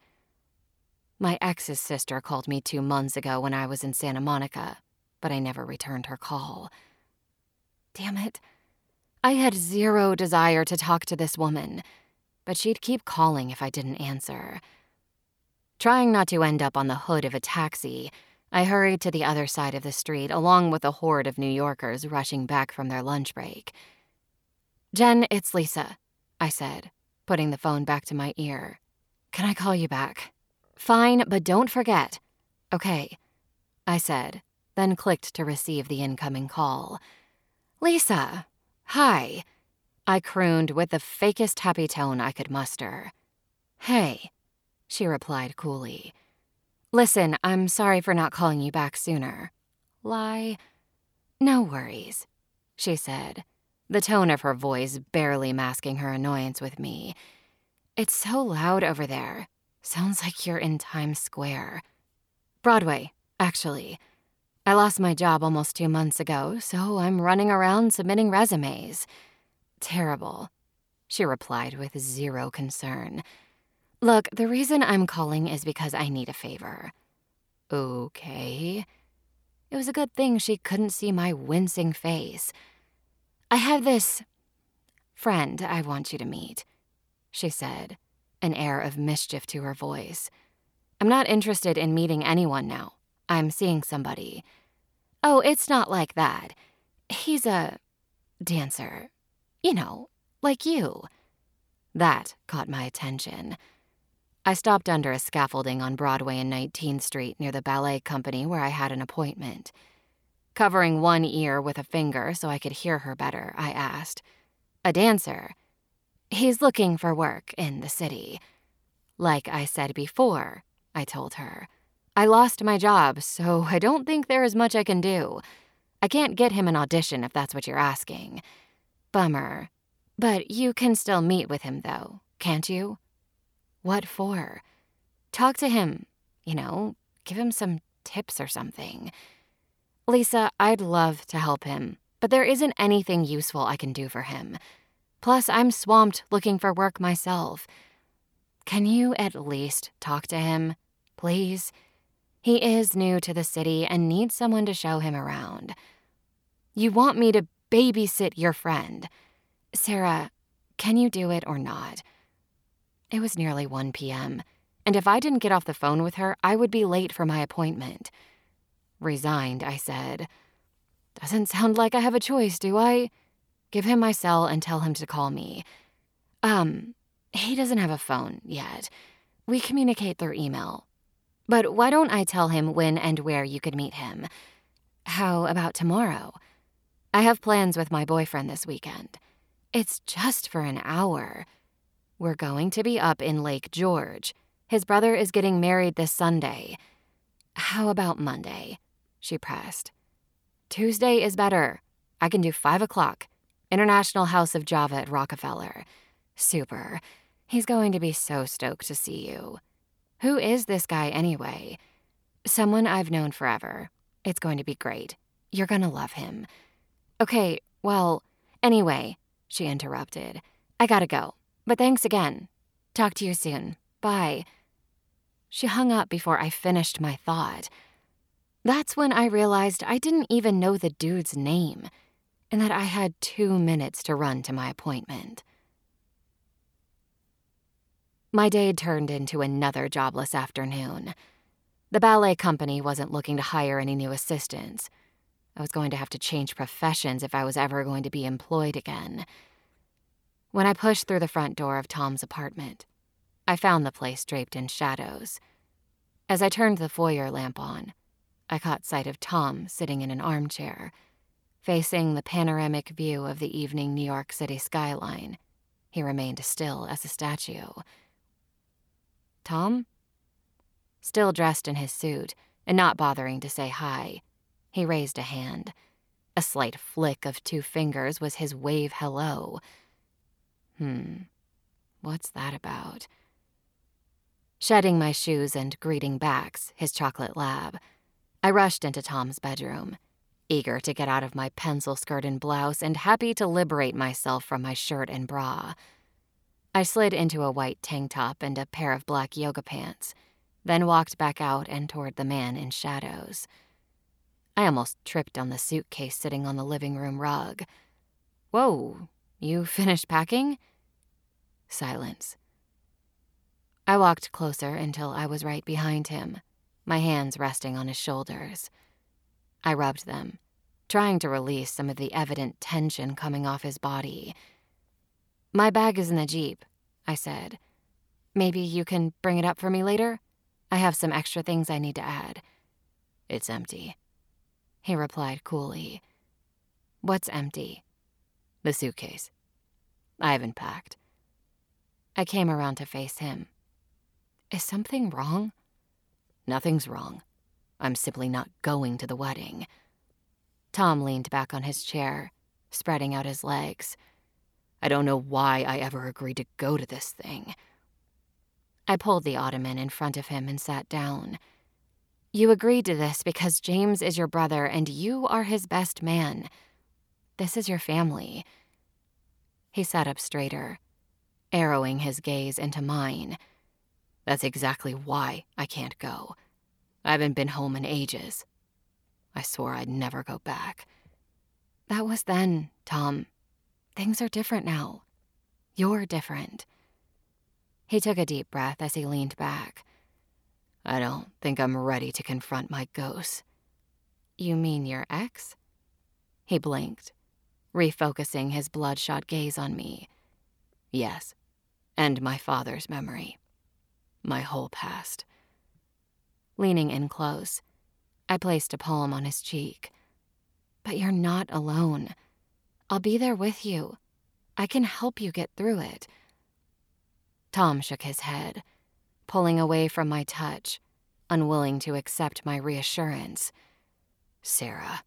My ex's sister called me two months ago when I was in Santa Monica, but I never returned her call. Damn it. I had zero desire to talk to this woman, but she'd keep calling if I didn't answer. Trying not to end up on the hood of a taxi, I hurried to the other side of the street along with a horde of New Yorkers rushing back from their lunch break. Jen, it's Lisa, I said, putting the phone back to my ear. Can I call you back? Fine, but don't forget. Okay, I said, then clicked to receive the incoming call. Lisa, hi, I crooned with the fakest happy tone I could muster. Hey, she replied coolly. Listen, I'm sorry for not calling you back sooner. Lie. No worries, she said, the tone of her voice barely masking her annoyance with me. It's so loud over there. Sounds like you're in Times Square. Broadway, actually. I lost my job almost two months ago, so I'm running around submitting resumes. Terrible, she replied with zero concern. Look, the reason I'm calling is because I need a favor. Okay. It was a good thing she couldn't see my wincing face. I have this friend I want you to meet, she said, an air of mischief to her voice. I'm not interested in meeting anyone now. I'm seeing somebody. Oh, it's not like that. He's a dancer. You know, like you. That caught my attention. I stopped under a scaffolding on Broadway and 19th Street near the ballet company where I had an appointment. Covering one ear with a finger so I could hear her better, I asked, A dancer? He's looking for work in the city. Like I said before, I told her. I lost my job, so I don't think there is much I can do. I can't get him an audition if that's what you're asking. Bummer. But you can still meet with him, though, can't you? What for? Talk to him, you know, give him some tips or something. Lisa, I'd love to help him, but there isn't anything useful I can do for him. Plus, I'm swamped looking for work myself. Can you at least talk to him, please? He is new to the city and needs someone to show him around. You want me to babysit your friend. Sara, can you do it or not? It was nearly 1 p.m., and if I didn't get off the phone with her, I would be late for my appointment. Resigned, I said, Doesn't sound like I have a choice, do I? Give him my cell and tell him to call me. Um, he doesn't have a phone yet. We communicate through email. But why don't I tell him when and where you could meet him? How about tomorrow? I have plans with my boyfriend this weekend. It's just for an hour. We're going to be up in Lake George. His brother is getting married this Sunday. How about Monday? She pressed. Tuesday is better. I can do five o'clock. International House of Java at Rockefeller. Super. He's going to be so stoked to see you. Who is this guy anyway? Someone I've known forever. It's going to be great. You're going to love him. Okay, well, anyway, she interrupted. I gotta go. But thanks again. Talk to you soon. Bye. She hung up before I finished my thought. That's when I realized I didn't even know the dude's name and that I had two minutes to run to my appointment. My day turned into another jobless afternoon. The ballet company wasn't looking to hire any new assistants. I was going to have to change professions if I was ever going to be employed again. When I pushed through the front door of Tom's apartment, I found the place draped in shadows. As I turned the foyer lamp on, I caught sight of Tom sitting in an armchair, facing the panoramic view of the evening New York City skyline. He remained still as a statue. Tom? Still dressed in his suit and not bothering to say hi, he raised a hand. A slight flick of two fingers was his wave hello. Hmm, what's that about? Shedding my shoes and greeting Bax, his chocolate lab, I rushed into Tom's bedroom, eager to get out of my pencil skirt and blouse and happy to liberate myself from my shirt and bra. I slid into a white tank top and a pair of black yoga pants, then walked back out and toward the man in shadows. I almost tripped on the suitcase sitting on the living room rug. Whoa, you finished packing? Silence. I walked closer until I was right behind him, my hands resting on his shoulders. I rubbed them, trying to release some of the evident tension coming off his body. My bag is in the Jeep, I said. Maybe you can bring it up for me later? I have some extra things I need to add. It's empty, he replied coolly. What's empty? The suitcase. I haven't packed. I came around to face him. Is something wrong? Nothing's wrong. I'm simply not going to the wedding. Tom leaned back on his chair, spreading out his legs. I don't know why I ever agreed to go to this thing. I pulled the ottoman in front of him and sat down. You agreed to this because James is your brother and you are his best man. This is your family. He sat up straighter, arrowing his gaze into mine. That's exactly why I can't go. I haven't been home in ages. I swore I'd never go back. That was then, Tom. Things are different now. You're different. He took a deep breath as he leaned back. I don't think I'm ready to confront my ghost. You mean your ex? He blinked, refocusing his bloodshot gaze on me. Yes, and my father's memory. My whole past. Leaning in close, I placed a palm on his cheek. But you're not alone. I'll be there with you. I can help you get through it. Tom shook his head, pulling away from my touch, unwilling to accept my reassurance. Sara,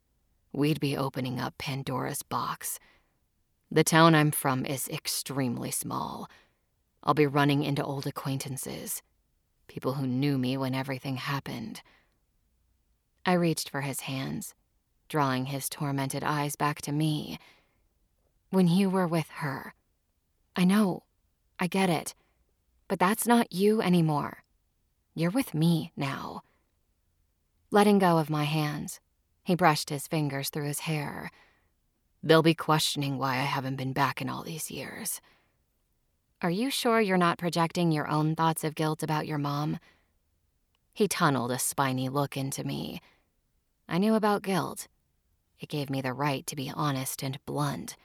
we'd be opening up Pandora's box. The town I'm from is extremely small. I'll be running into old acquaintances, people who knew me when everything happened. I reached for his hands, drawing his tormented eyes back to me when you were with her. I know, I get it, but that's not you anymore. You're with me now. Letting go of my hands, he brushed his fingers through his hair. They'll be questioning why I haven't been back in all these years. Are you sure you're not projecting your own thoughts of guilt about your mom? He tunneled a spiny look into me. I knew about guilt. It gave me the right to be honest and blunt.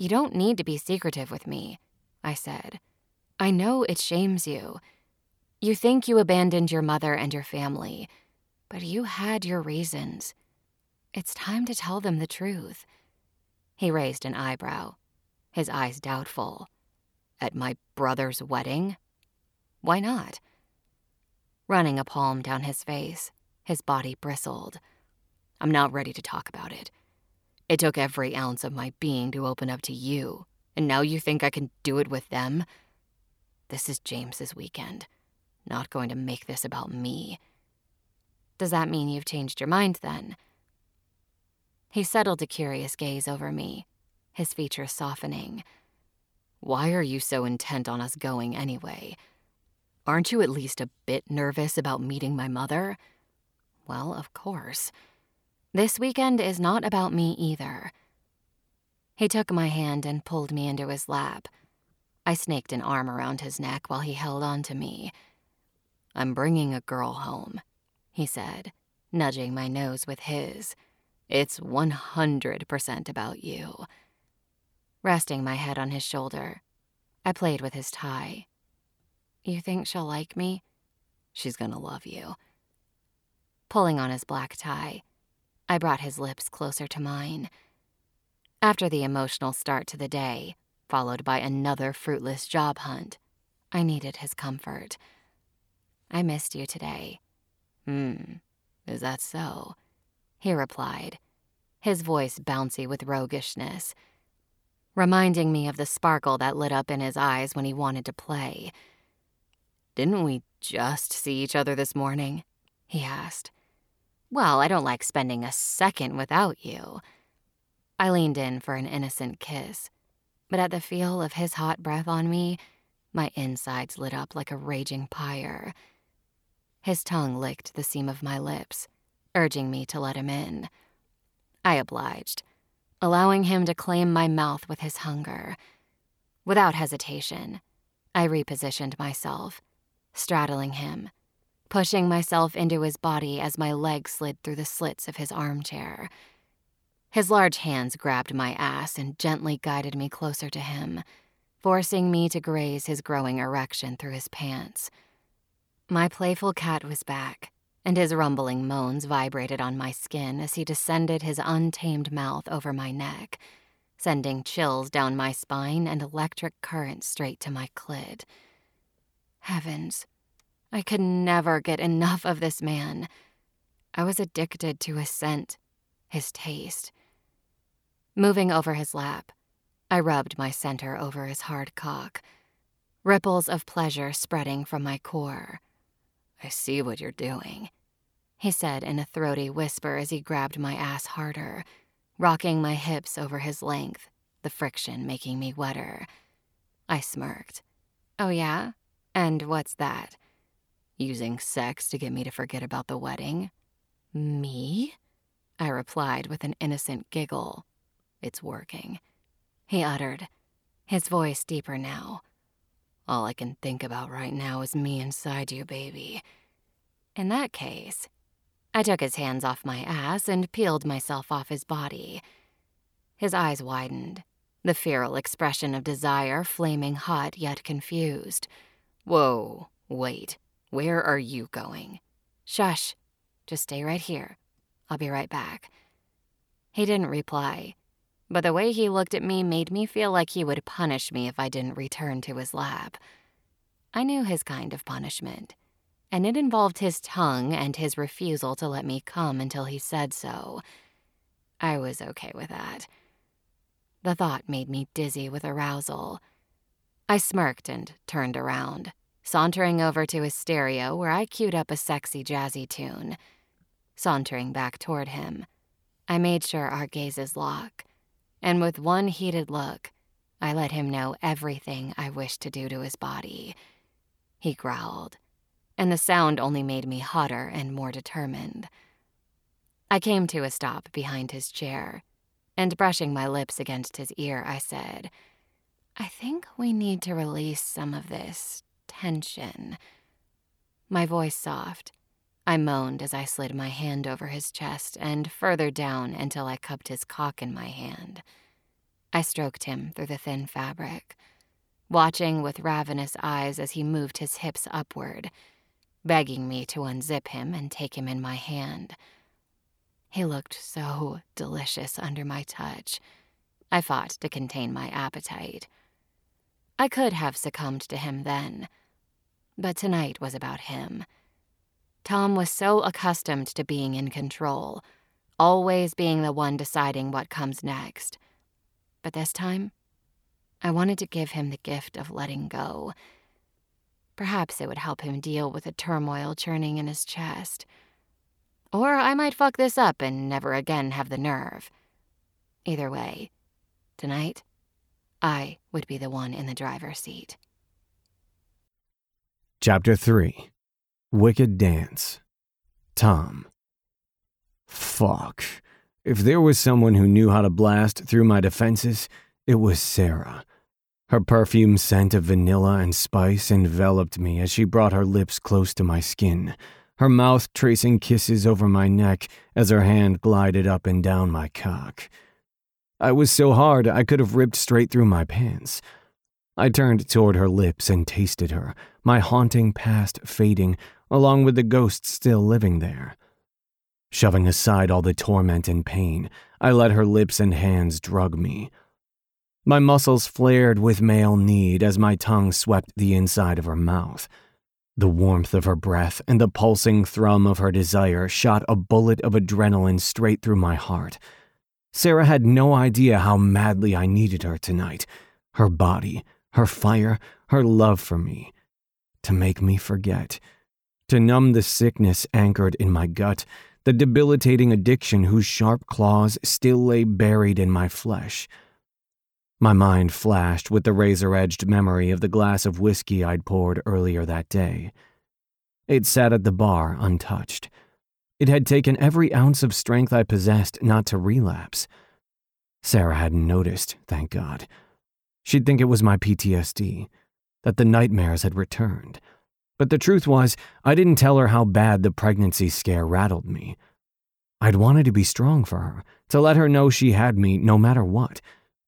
You don't need to be secretive with me, I said. I know it shames you. You think you abandoned your mother and your family, but you had your reasons. It's time to tell them the truth. He raised an eyebrow, his eyes doubtful. At my brother's wedding? Why not? Running a palm down his face, his body bristled. I'm not ready to talk about it. It took every ounce of my being to open up to you, and now you think I can do it with them? This is James's weekend. Not going to make this about me. Does that mean you've changed your mind then? He settled a curious gaze over me, his features softening. Why are you so intent on us going anyway? Aren't you at least a bit nervous about meeting my mother? Well, of course. This weekend is not about me either. He took my hand and pulled me into his lap. I snaked an arm around his neck while he held on to me. I'm bringing a girl home, he said, nudging my nose with his. It's 100% about you. Resting my head on his shoulder, I played with his tie. You think she'll like me? She's gonna love you. Pulling on his black tie, I brought his lips closer to mine. After the emotional start to the day, followed by another fruitless job hunt, I needed his comfort. I missed you today. Hmm, is that so? He replied, his voice bouncy with roguishness, reminding me of the sparkle that lit up in his eyes when he wanted to play. Didn't we just see each other this morning? He asked. Well, I don't like spending a second without you. I leaned in for an innocent kiss, but at the feel of his hot breath on me, my insides lit up like a raging pyre. His tongue licked the seam of my lips, urging me to let him in. I obliged, allowing him to claim my mouth with his hunger. Without hesitation, I repositioned myself, straddling him, pushing myself into his body as my legs slid through the slits of his armchair. His large hands grabbed my ass and gently guided me closer to him, forcing me to graze his growing erection through his pants. My playful cat was back, and his rumbling moans vibrated on my skin as he descended his untamed mouth over my neck, sending chills down my spine and electric currents straight to my clit. Heavens, I could never get enough of this man. I was addicted to his scent, his taste. Moving over his lap, I rubbed my center over his hard cock, ripples of pleasure spreading from my core. I see what you're doing, he said in a throaty whisper as he grabbed my ass harder, rocking my hips over his length, the friction making me wetter. I smirked. Oh, yeah? And what's that? Using sex to get me to forget about the wedding? Me? I replied with an innocent giggle. It's working. He uttered, his voice deeper now. All I can think about right now is me inside you, baby. In that case, I took his hands off my ass and peeled myself off his body. His eyes widened, the feral expression of desire flaming hot yet confused. Whoa, wait, where are you going? Shush, just stay right here. I'll be right back. He didn't reply, but the way he looked at me made me feel like he would punish me if I didn't return to his lap. I knew his kind of punishment, and it involved his tongue and his refusal to let me come until he said so. I was okay with that. The thought made me dizzy with arousal. I smirked and turned around, sauntering over to his stereo where I queued up a sexy jazzy tune. Sauntering back toward him, I made sure our gazes lock and with one heated look, I let him know everything I wished to do to his body. He growled, and the sound only made me hotter and more determined. I came to a stop behind his chair, and brushing my lips against his ear, I said, I think we need to release some of this tension. My voice soft. I moaned as I slid my hand over his chest and further down until I cupped his cock in my hand. I stroked him through the thin fabric, watching with ravenous eyes as he moved his hips upward, begging me to unzip him and take him in my hand. He looked so delicious under my touch. I fought to contain my appetite. I could have succumbed to him then, but tonight was about him. Tom was so accustomed to being in control, always being the one deciding what comes next. But this time, I wanted to give him the gift of letting go. Perhaps it would help him deal with the turmoil churning in his chest. Or I might fuck this up and never again have the nerve. Either way, tonight, I would be the one in the driver's seat. Chapter 3 Wicked Dance Tom Fuck. If there was someone who knew how to blast through my defenses, it was Sara. Her perfume scent of vanilla and spice enveloped me as she brought her lips close to my skin, her mouth tracing kisses over my neck as her hand glided up and down my cock. I was so hard I could have ripped straight through my pants. I turned toward her lips and tasted her, my haunting past fading, along with the ghost still living there. Shoving aside all the torment and pain, I let her lips and hands drug me. My muscles flared with male need as my tongue swept the inside of her mouth. The warmth of her breath and the pulsing thrum of her desire shot a bullet of adrenaline straight through my heart. Sara had no idea how madly I needed her tonight. Her body, her fire, her love for me. To make me forget. To numb the sickness anchored in my gut, the debilitating addiction whose sharp claws still lay buried in my flesh. My mind flashed with the razor edged memory of the glass of whiskey I'd poured earlier that day. It sat at the bar untouched. It had taken every ounce of strength I possessed not to relapse. Sara hadn't noticed, thank God. She'd think it was my PTSD, that the nightmares had returned. But the truth was, I didn't tell her how bad the pregnancy scare rattled me. I'd wanted to be strong for her, to let her know she had me no matter what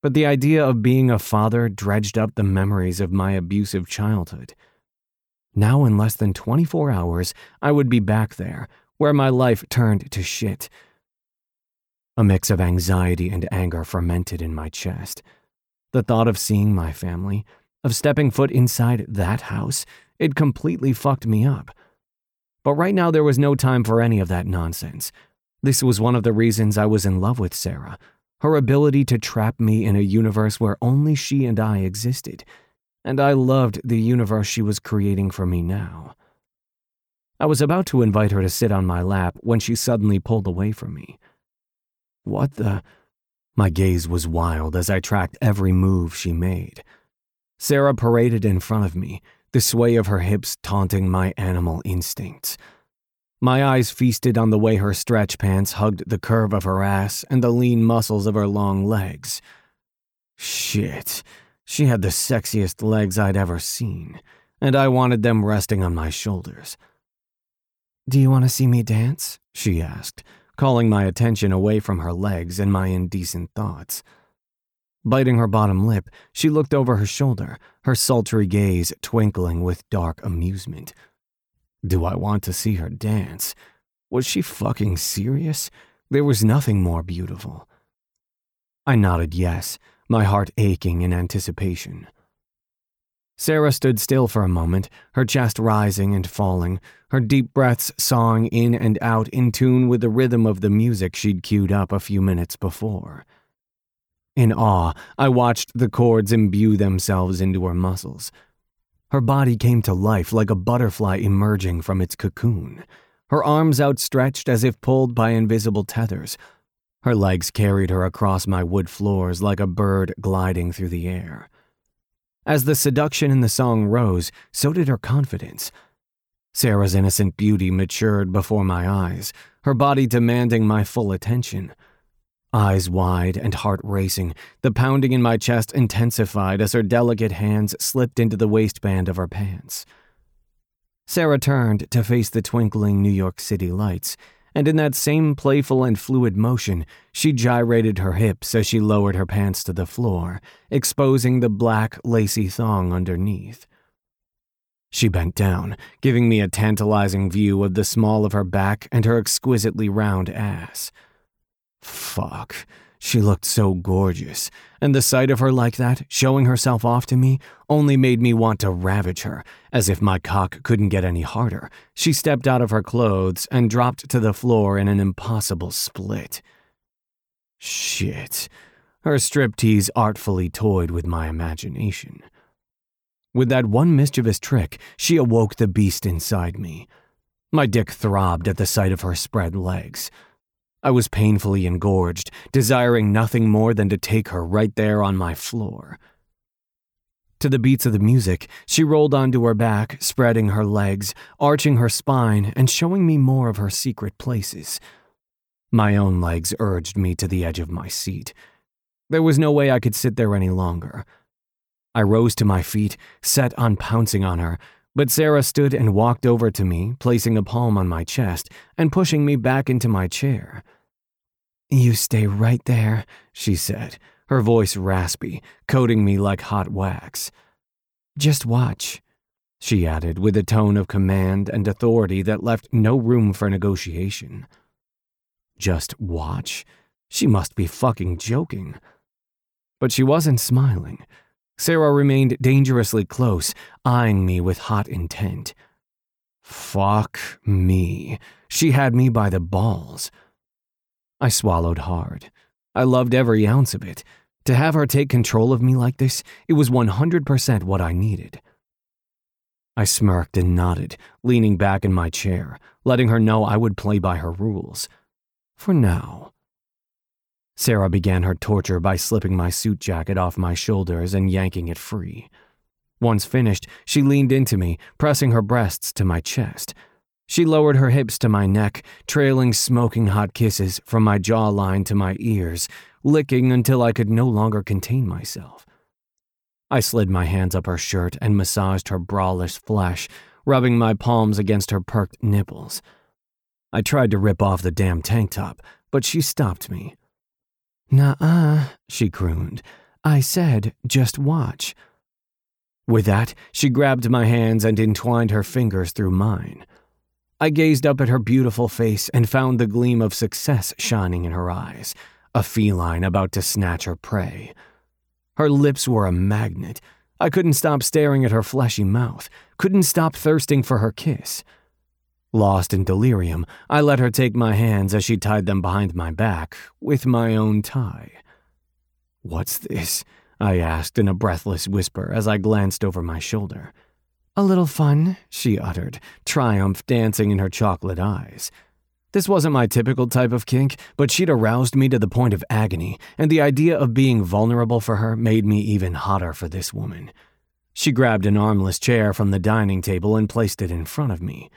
but the idea of being a father dredged up the memories of my abusive childhood. Now, in less than 24 hours, I would be back there, where my life turned to shit. A mix of anxiety and anger fermented in my chest. The thought of seeing my family, of stepping foot inside that house, it completely fucked me up. But right now, there was no time for any of that nonsense. This was one of the reasons I was in love with Sara her ability to trap me in a universe where only she and I existed, and I loved the universe she was creating for me now. I was about to invite her to sit on my lap when she suddenly pulled away from me. What the? My gaze was wild as I tracked every move she made. Sara paraded in front of me, the sway of her hips taunting my animal instincts. My eyes feasted on the way her stretch pants hugged the curve of her ass and the lean muscles of her long legs. Shit, she had the sexiest legs I'd ever seen, and I wanted them resting on my shoulders. Do you want to see me dance? she asked, calling my attention away from her legs and my indecent thoughts. Biting her bottom lip, she looked over her shoulder, her sultry gaze twinkling with dark amusement. Do I want to see her dance? Was she fucking serious? There was nothing more beautiful. I nodded yes, my heart aching in anticipation. Sara stood still for a moment, her chest rising and falling, her deep breaths sawing in and out in tune with the rhythm of the music she'd queued up a few minutes before. In awe, I watched the chords imbue themselves into her muscles, her body came to life like a butterfly emerging from its cocoon, her arms outstretched as if pulled by invisible tethers. Her legs carried her across my wood floors like a bird gliding through the air. As the seduction in the song rose, so did her confidence. Sara's innocent beauty matured before my eyes, her body demanding my full attention. Eyes wide and heart racing, the pounding in my chest intensified as her delicate hands slipped into the waistband of her pants. Sara turned to face the twinkling New York City lights, and in that same playful and fluid motion, she gyrated her hips as she lowered her pants to the floor, exposing the black, lacy thong underneath. She bent down, giving me a tantalizing view of the small of her back and her exquisitely round ass. Fuck. She looked so gorgeous, and the sight of her like that, showing herself off to me, only made me want to ravage her, as if my cock couldn't get any harder. She stepped out of her clothes and dropped to the floor in an impossible split. Shit. Her striptease artfully toyed with my imagination. With that one mischievous trick, she awoke the beast inside me. My dick throbbed at the sight of her spread legs. I was painfully engorged, desiring nothing more than to take her right there on my floor. To the beats of the music, she rolled onto her back, spreading her legs, arching her spine, and showing me more of her secret places. My own legs urged me to the edge of my seat. There was no way I could sit there any longer. I rose to my feet, set on pouncing on her, but Sara stood and walked over to me, placing a palm on my chest and pushing me back into my chair. You stay right there, she said, her voice raspy, coating me like hot wax. Just watch, she added with a tone of command and authority that left no room for negotiation. Just watch? She must be fucking joking. But she wasn't smiling. Sara remained dangerously close, eyeing me with hot intent. Fuck me. She had me by the balls. I swallowed hard. I loved every ounce of it. To have her take control of me like this, it was 100% what I needed. I smirked and nodded, leaning back in my chair, letting her know I would play by her rules. For now. Sara began her torture by slipping my suit jacket off my shoulders and yanking it free. Once finished, she leaned into me, pressing her breasts to my chest. She lowered her hips to my neck, trailing smoking hot kisses from my jawline to my ears, licking until I could no longer contain myself. I slid my hands up her shirt and massaged her braless flesh, rubbing my palms against her perked nipples. I tried to rip off the damn tank top, but she stopped me. Nuh-uh, she crooned. I said, just watch. With that, she grabbed my hands and entwined her fingers through mine. I gazed up at her beautiful face and found the gleam of success shining in her eyes, a feline about to snatch her prey. Her lips were a magnet. I couldn't stop staring at her fleshy mouth, couldn't stop thirsting for her kiss. Lost in delirium, I let her take my hands as she tied them behind my back with my own tie. What's this? I asked in a breathless whisper as I glanced over my shoulder. A little fun, she uttered, triumph dancing in her chocolate eyes. This wasn't my typical type of kink, but she'd aroused me to the point of agony, and the idea of being vulnerable for her made me even hotter for this woman. She grabbed an armless chair from the dining table and placed it in front of me.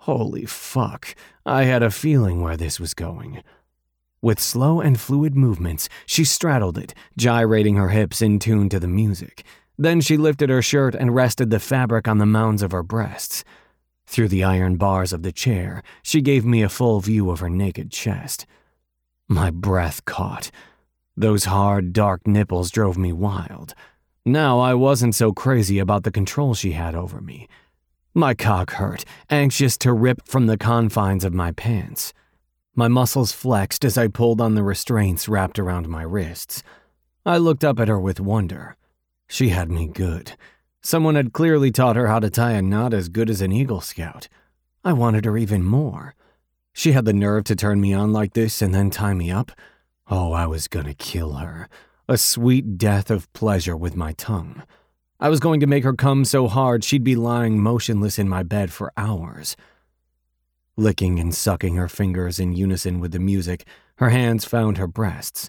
Holy fuck, I had a feeling where this was going. With slow and fluid movements, she straddled it, gyrating her hips in tune to the music. Then she lifted her shirt and rested the fabric on the mounds of her breasts. Through the iron bars of the chair, she gave me a full view of her naked chest. My breath caught. Those hard, dark nipples drove me wild. Now I wasn't so crazy about the control she had over me. My cock hurt, anxious to rip from the confines of my pants. My muscles flexed as I pulled on the restraints wrapped around my wrists. I looked up at her with wonder. She had me good. Someone had clearly taught her how to tie a knot as good as an Eagle Scout. I wanted her even more. She had the nerve to turn me on like this and then tie me up. Oh, I was gonna kill her. A sweet death of pleasure with my tongue. I was going to make her come so hard she'd be lying motionless in my bed for hours. Licking and sucking her fingers in unison with the music, her hands found her breasts.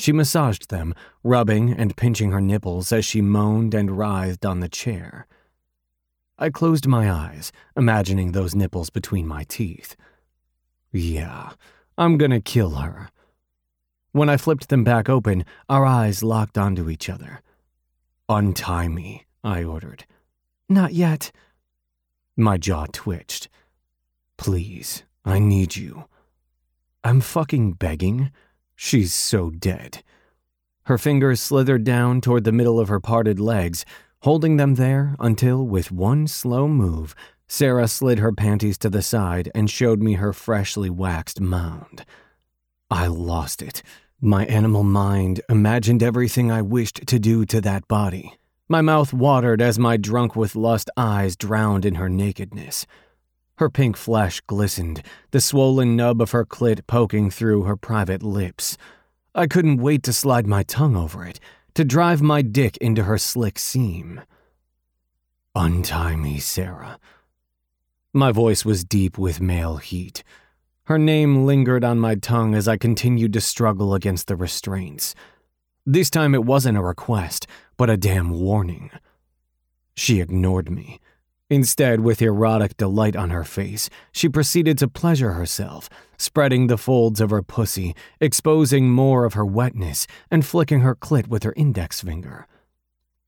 She massaged them, rubbing and pinching her nipples as she moaned and writhed on the chair. I closed my eyes, imagining those nipples between my teeth. Yeah, I'm gonna kill her. When I flipped them back open, our eyes locked onto each other. Untie me, I ordered. Not yet. My jaw twitched. Please, I need you. I'm fucking begging. She's so dead. Her fingers slithered down toward the middle of her parted legs, holding them there until, with one slow move, Sara slid her panties to the side and showed me her freshly waxed mound. I lost it. My animal mind imagined everything I wished to do to that body. My mouth watered as my drunk with lust eyes drowned in her nakedness. Her pink flesh glistened, the swollen nub of her clit poking through her private lips. I couldn't wait to slide my tongue over it, to drive my dick into her slick seam. Untie me, Sara. My voice was deep with male heat. Her name lingered on my tongue as I continued to struggle against the restraints. This time it wasn't a request, but a damn warning. She ignored me. Instead, with erotic delight on her face, she proceeded to pleasure herself, spreading the folds of her pussy, exposing more of her wetness, and flicking her clit with her index finger.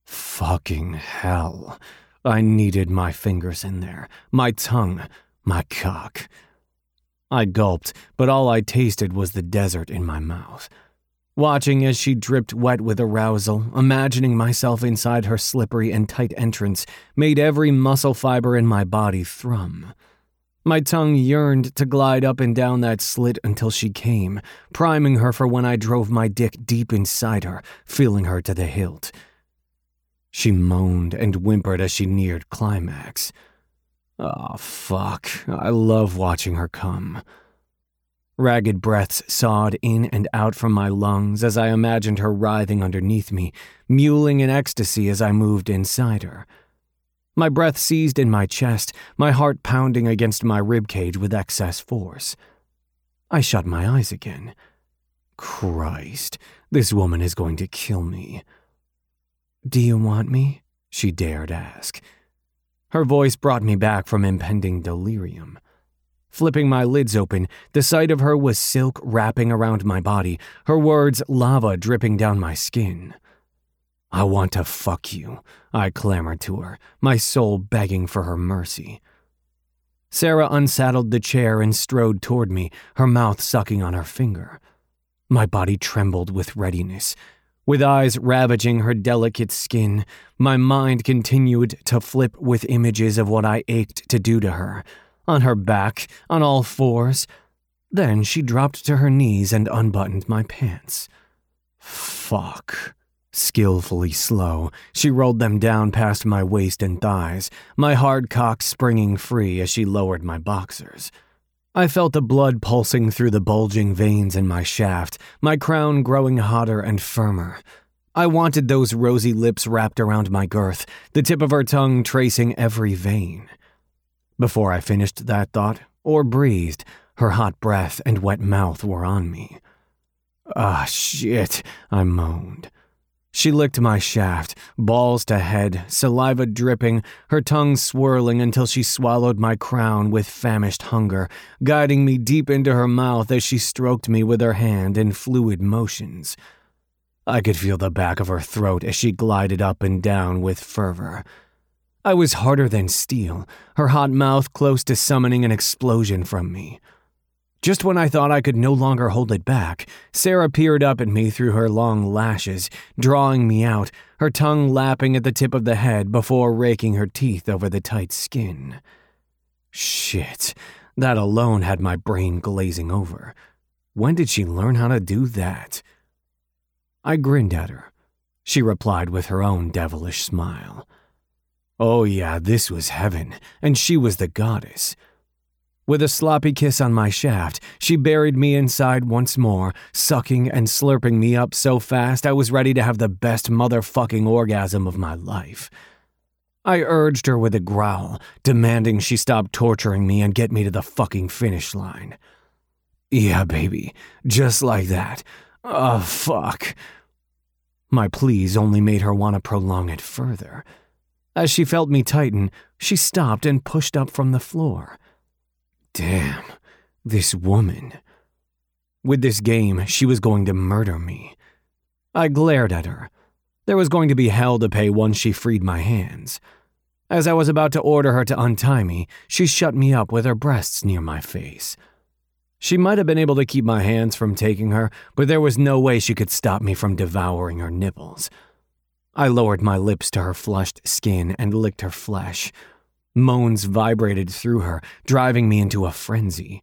Fucking hell. I needed my fingers in there, my tongue, my cock. I gulped, but all I tasted was the desert in my mouth. Watching as she dripped wet with arousal, imagining myself inside her slippery and tight entrance made every muscle fiber in my body thrum. My tongue yearned to glide up and down that slit until she came, priming her for when I drove my dick deep inside her, feeling her to the hilt. She moaned and whimpered as she neared climax. Oh, fuck. I love watching her come. Ragged breaths sawed in and out from my lungs as I imagined her writhing underneath me, mewling in ecstasy as I moved inside her. My breath seized in my chest, my heart pounding against my ribcage with excess force. I shut my eyes again. Christ, this woman is going to kill me. Do you want me? she dared ask. Her voice brought me back from impending delirium. Flipping my lids open, the sight of her was silk wrapping around my body, her words lava dripping down my skin. I want to fuck you, I clamored to her, my soul begging for her mercy. Sara unsaddled the chair and strode toward me, her mouth sucking on her finger. My body trembled with readiness. With eyes ravaging her delicate skin, my mind continued to flip with images of what I ached to do to her on her back, on all fours. Then she dropped to her knees and unbuttoned my pants. Fuck. Skillfully slow, she rolled them down past my waist and thighs, my hard cock springing free as she lowered my boxers. I felt the blood pulsing through the bulging veins in my shaft, my crown growing hotter and firmer. I wanted those rosy lips wrapped around my girth, the tip of her tongue tracing every vein. Before I finished that thought, or breathed, her hot breath and wet mouth were on me. Ah, shit, I moaned. She licked my shaft, balls to head, saliva dripping, her tongue swirling until she swallowed my crown with famished hunger, guiding me deep into her mouth as she stroked me with her hand in fluid motions. I could feel the back of her throat as she glided up and down with fervor. I was harder than steel, her hot mouth close to summoning an explosion from me. Just when I thought I could no longer hold it back, Sara peered up at me through her long lashes, drawing me out, her tongue lapping at the tip of the head before raking her teeth over the tight skin. Shit, that alone had my brain glazing over. When did she learn how to do that? I grinned at her. She replied with her own devilish smile. Oh, yeah, this was heaven, and she was the goddess. With a sloppy kiss on my shaft, she buried me inside once more, sucking and slurping me up so fast I was ready to have the best motherfucking orgasm of my life. I urged her with a growl, demanding she stop torturing me and get me to the fucking finish line. Yeah, baby, just like that. Oh, fuck. My pleas only made her want to prolong it further. As she felt me tighten, she stopped and pushed up from the floor. Damn, this woman. With this game, she was going to murder me. I glared at her. There was going to be hell to pay once she freed my hands. As I was about to order her to untie me, she shut me up with her breasts near my face. She might have been able to keep my hands from taking her, but there was no way she could stop me from devouring her nipples. I lowered my lips to her flushed skin and licked her flesh. Moans vibrated through her, driving me into a frenzy.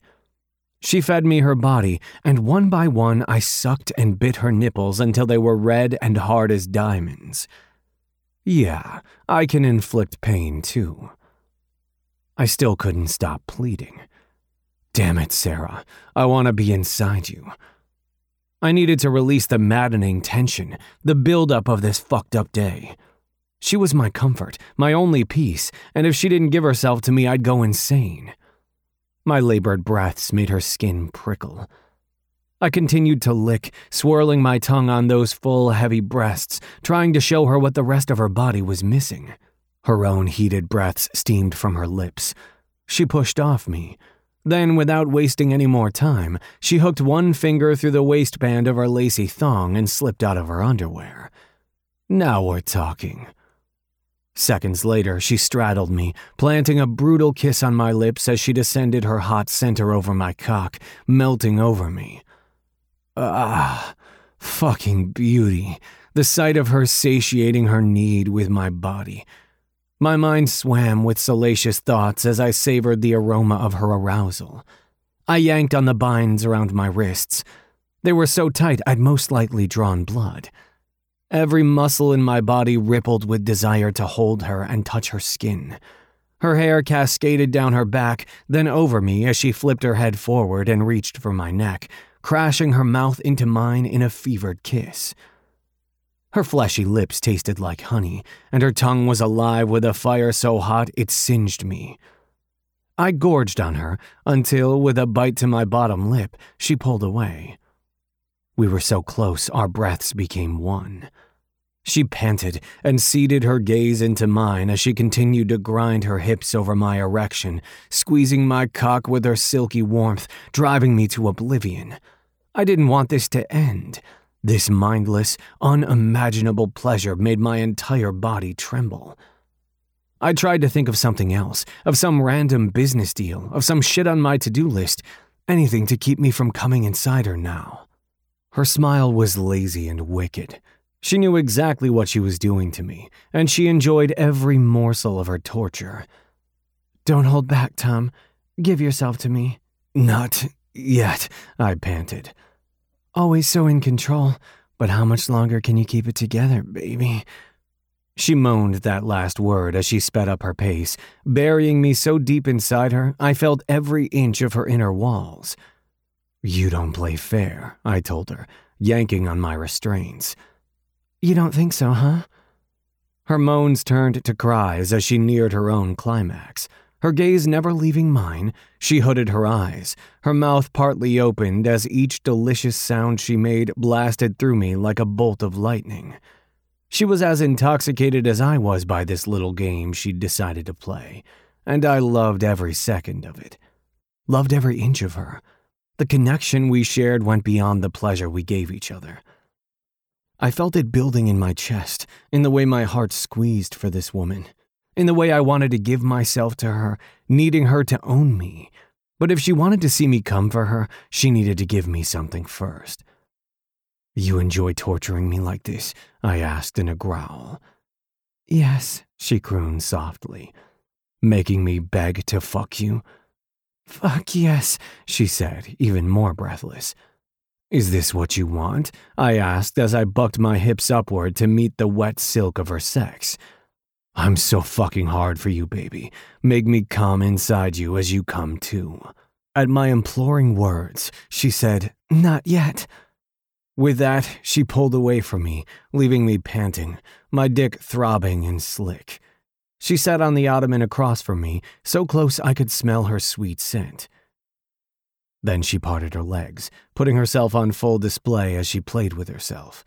She fed me her body, and one by one I sucked and bit her nipples until they were red and hard as diamonds. Yeah, I can inflict pain too. I still couldn't stop pleading. Damn it, Sara. I want to be inside you. I needed to release the maddening tension, the buildup of this fucked up day. She was my comfort, my only peace, and if she didn't give herself to me, I'd go insane. My labored breaths made her skin prickle. I continued to lick, swirling my tongue on those full, heavy breasts, trying to show her what the rest of her body was missing Her own heated breaths steamed from her lips. She pushed off me. Then, without wasting any more time, she hooked one finger through the waistband of her lacy thong and slipped out of her underwear. Now we're talking. Seconds later, she straddled me, planting a brutal kiss on my lips as she descended her hot center over my cock, melting over me. Ah, fucking beauty. The sight of her satiating her need with my body. My mind swam with salacious thoughts as I savored the aroma of her arousal. I yanked on the binds around my wrists. They were so tight I'd most likely drawn blood. Every muscle in my body rippled with desire to hold her and touch her skin. Her hair cascaded down her back, then over me as she flipped her head forward and reached for my neck, crashing her mouth into mine in a fevered kiss. Her fleshy lips tasted like honey, and her tongue was alive with a fire so hot it singed me. I gorged on her until, with a bite to my bottom lip, she pulled away. We were so close, our breaths became one. She panted and seated her gaze into mine as she continued to grind her hips over my erection, squeezing my cock with her silky warmth, driving me to oblivion. I didn't want this to end. This mindless, unimaginable pleasure made my entire body tremble. I tried to think of something else, of some random business deal, of some shit on my to do list, anything to keep me from coming inside her now. Her smile was lazy and wicked. She knew exactly what she was doing to me, and she enjoyed every morsel of her torture. Don't hold back, Tom. Give yourself to me. Not yet, I panted. Always so in control, but how much longer can you keep it together, baby? She moaned that last word as she sped up her pace, burying me so deep inside her I felt every inch of her inner walls. You don't play fair, I told her, yanking on my restraints. You don't think so, huh? Her moans turned to cries as she neared her own climax. Her gaze never leaving mine, she hooded her eyes, her mouth partly opened as each delicious sound she made blasted through me like a bolt of lightning. She was as intoxicated as I was by this little game she'd decided to play, and I loved every second of it. Loved every inch of her. The connection we shared went beyond the pleasure we gave each other. I felt it building in my chest, in the way my heart squeezed for this woman, in the way I wanted to give myself to her, needing her to own me. But if she wanted to see me come for her, she needed to give me something first. You enjoy torturing me like this? I asked in a growl. Yes, she crooned softly. Making me beg to fuck you? Fuck yes, she said, even more breathless. Is this what you want? I asked as I bucked my hips upward to meet the wet silk of her sex. I'm so fucking hard for you, baby. Make me come inside you as you come too. At my imploring words, she said, Not yet. With that, she pulled away from me, leaving me panting, my dick throbbing and slick. She sat on the ottoman across from me, so close I could smell her sweet scent. Then she parted her legs, putting herself on full display as she played with herself.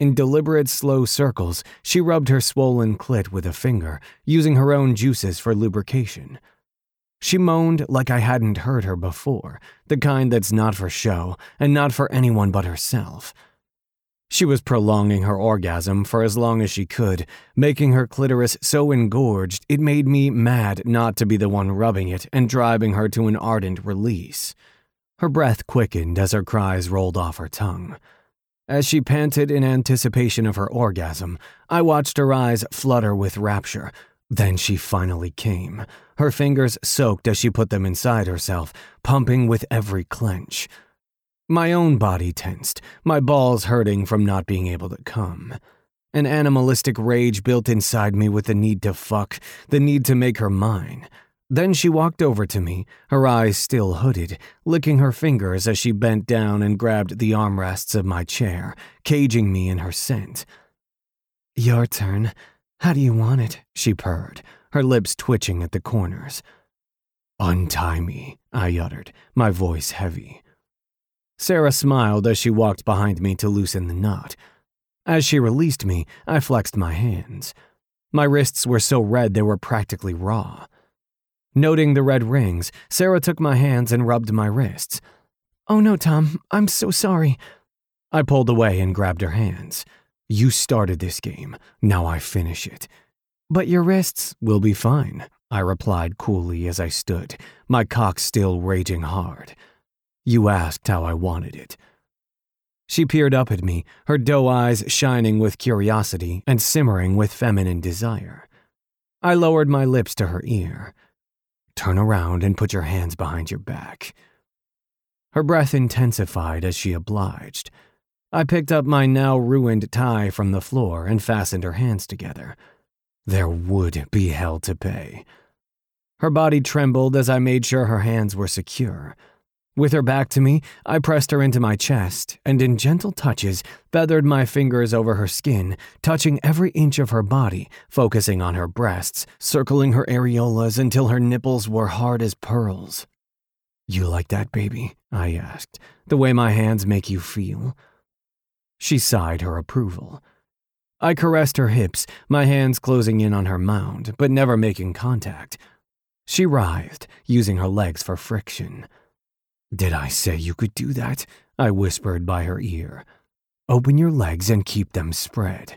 In deliberate, slow circles, she rubbed her swollen clit with a finger, using her own juices for lubrication. She moaned like I hadn't heard her before, the kind that's not for show and not for anyone but herself. She was prolonging her orgasm for as long as she could, making her clitoris so engorged it made me mad not to be the one rubbing it and driving her to an ardent release. Her breath quickened as her cries rolled off her tongue. As she panted in anticipation of her orgasm, I watched her eyes flutter with rapture. Then she finally came, her fingers soaked as she put them inside herself, pumping with every clench. My own body tensed, my balls hurting from not being able to come. An animalistic rage built inside me with the need to fuck, the need to make her mine. Then she walked over to me, her eyes still hooded, licking her fingers as she bent down and grabbed the armrests of my chair, caging me in her scent. Your turn. How do you want it? she purred, her lips twitching at the corners. Untie me, I uttered, my voice heavy. Sara smiled as she walked behind me to loosen the knot. As she released me, I flexed my hands. My wrists were so red they were practically raw. Noting the red rings, Sara took my hands and rubbed my wrists. Oh no, Tom, I'm so sorry. I pulled away and grabbed her hands. You started this game, now I finish it. But your wrists will be fine, I replied coolly as I stood, my cock still raging hard. You asked how I wanted it. She peered up at me, her doe eyes shining with curiosity and simmering with feminine desire. I lowered my lips to her ear. Turn around and put your hands behind your back. Her breath intensified as she obliged. I picked up my now ruined tie from the floor and fastened her hands together. There would be hell to pay. Her body trembled as I made sure her hands were secure. With her back to me, I pressed her into my chest and, in gentle touches, feathered my fingers over her skin, touching every inch of her body, focusing on her breasts, circling her areolas until her nipples were hard as pearls. You like that, baby? I asked, the way my hands make you feel. She sighed her approval. I caressed her hips, my hands closing in on her mound, but never making contact. She writhed, using her legs for friction. Did I say you could do that? I whispered by her ear. Open your legs and keep them spread.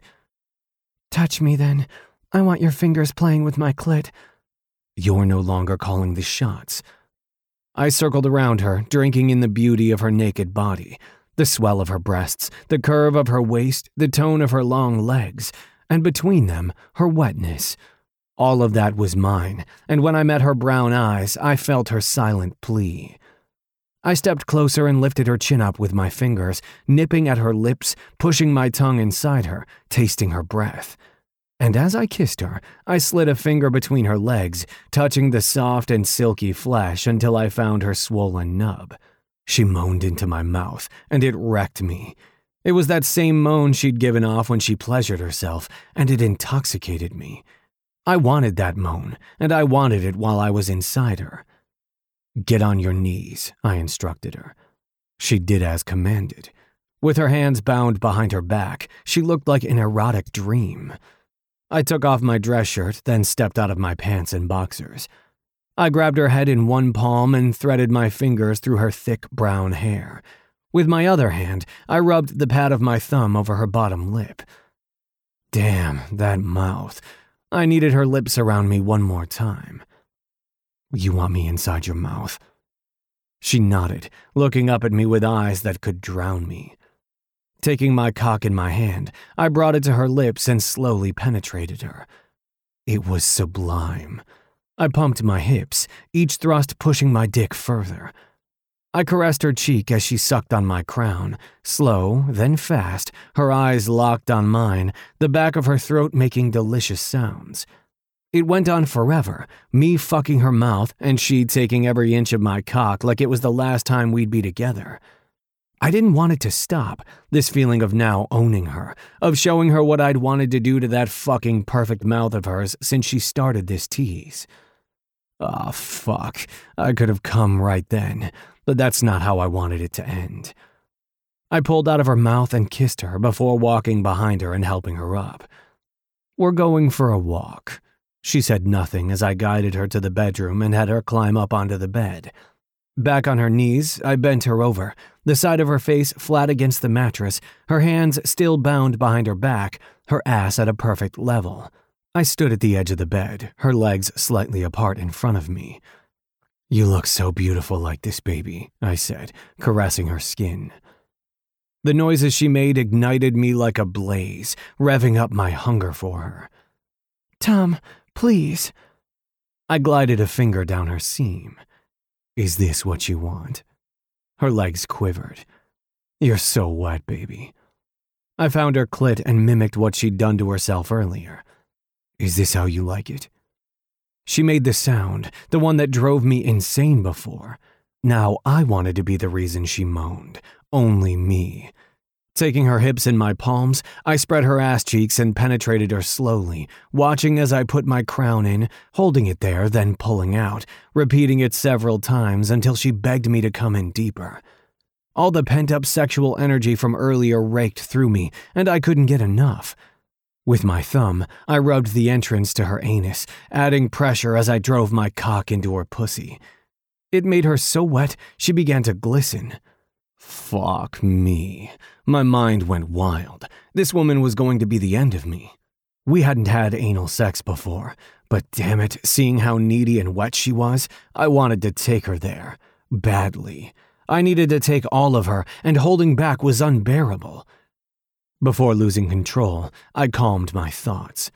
Touch me then. I want your fingers playing with my clit. You're no longer calling the shots. I circled around her, drinking in the beauty of her naked body, the swell of her breasts, the curve of her waist, the tone of her long legs, and between them, her wetness. All of that was mine, and when I met her brown eyes, I felt her silent plea. I stepped closer and lifted her chin up with my fingers, nipping at her lips, pushing my tongue inside her, tasting her breath. And as I kissed her, I slid a finger between her legs, touching the soft and silky flesh until I found her swollen nub. She moaned into my mouth, and it wrecked me. It was that same moan she'd given off when she pleasured herself, and it intoxicated me. I wanted that moan, and I wanted it while I was inside her. Get on your knees, I instructed her. She did as commanded. With her hands bound behind her back, she looked like an erotic dream. I took off my dress shirt, then stepped out of my pants and boxers. I grabbed her head in one palm and threaded my fingers through her thick brown hair. With my other hand, I rubbed the pad of my thumb over her bottom lip. Damn, that mouth. I needed her lips around me one more time. You want me inside your mouth? She nodded, looking up at me with eyes that could drown me. Taking my cock in my hand, I brought it to her lips and slowly penetrated her. It was sublime. I pumped my hips, each thrust pushing my dick further. I caressed her cheek as she sucked on my crown, slow, then fast, her eyes locked on mine, the back of her throat making delicious sounds. It went on forever, me fucking her mouth and she taking every inch of my cock like it was the last time we'd be together. I didn't want it to stop, this feeling of now owning her, of showing her what I'd wanted to do to that fucking perfect mouth of hers since she started this tease. Ah, oh, fuck. I could have come right then, but that's not how I wanted it to end. I pulled out of her mouth and kissed her before walking behind her and helping her up. We're going for a walk. She said nothing as I guided her to the bedroom and had her climb up onto the bed. Back on her knees, I bent her over, the side of her face flat against the mattress, her hands still bound behind her back, her ass at a perfect level. I stood at the edge of the bed, her legs slightly apart in front of me. You look so beautiful like this, baby, I said, caressing her skin. The noises she made ignited me like a blaze, revving up my hunger for her. Tom, Please. I glided a finger down her seam. Is this what you want? Her legs quivered. You're so wet, baby. I found her clit and mimicked what she'd done to herself earlier. Is this how you like it? She made the sound, the one that drove me insane before. Now I wanted to be the reason she moaned. Only me. Taking her hips in my palms, I spread her ass cheeks and penetrated her slowly, watching as I put my crown in, holding it there, then pulling out, repeating it several times until she begged me to come in deeper. All the pent up sexual energy from earlier raked through me, and I couldn't get enough. With my thumb, I rubbed the entrance to her anus, adding pressure as I drove my cock into her pussy. It made her so wet she began to glisten. Fuck me. My mind went wild. This woman was going to be the end of me. We hadn't had anal sex before, but damn it, seeing how needy and wet she was, I wanted to take her there. Badly. I needed to take all of her, and holding back was unbearable. Before losing control, I calmed my thoughts.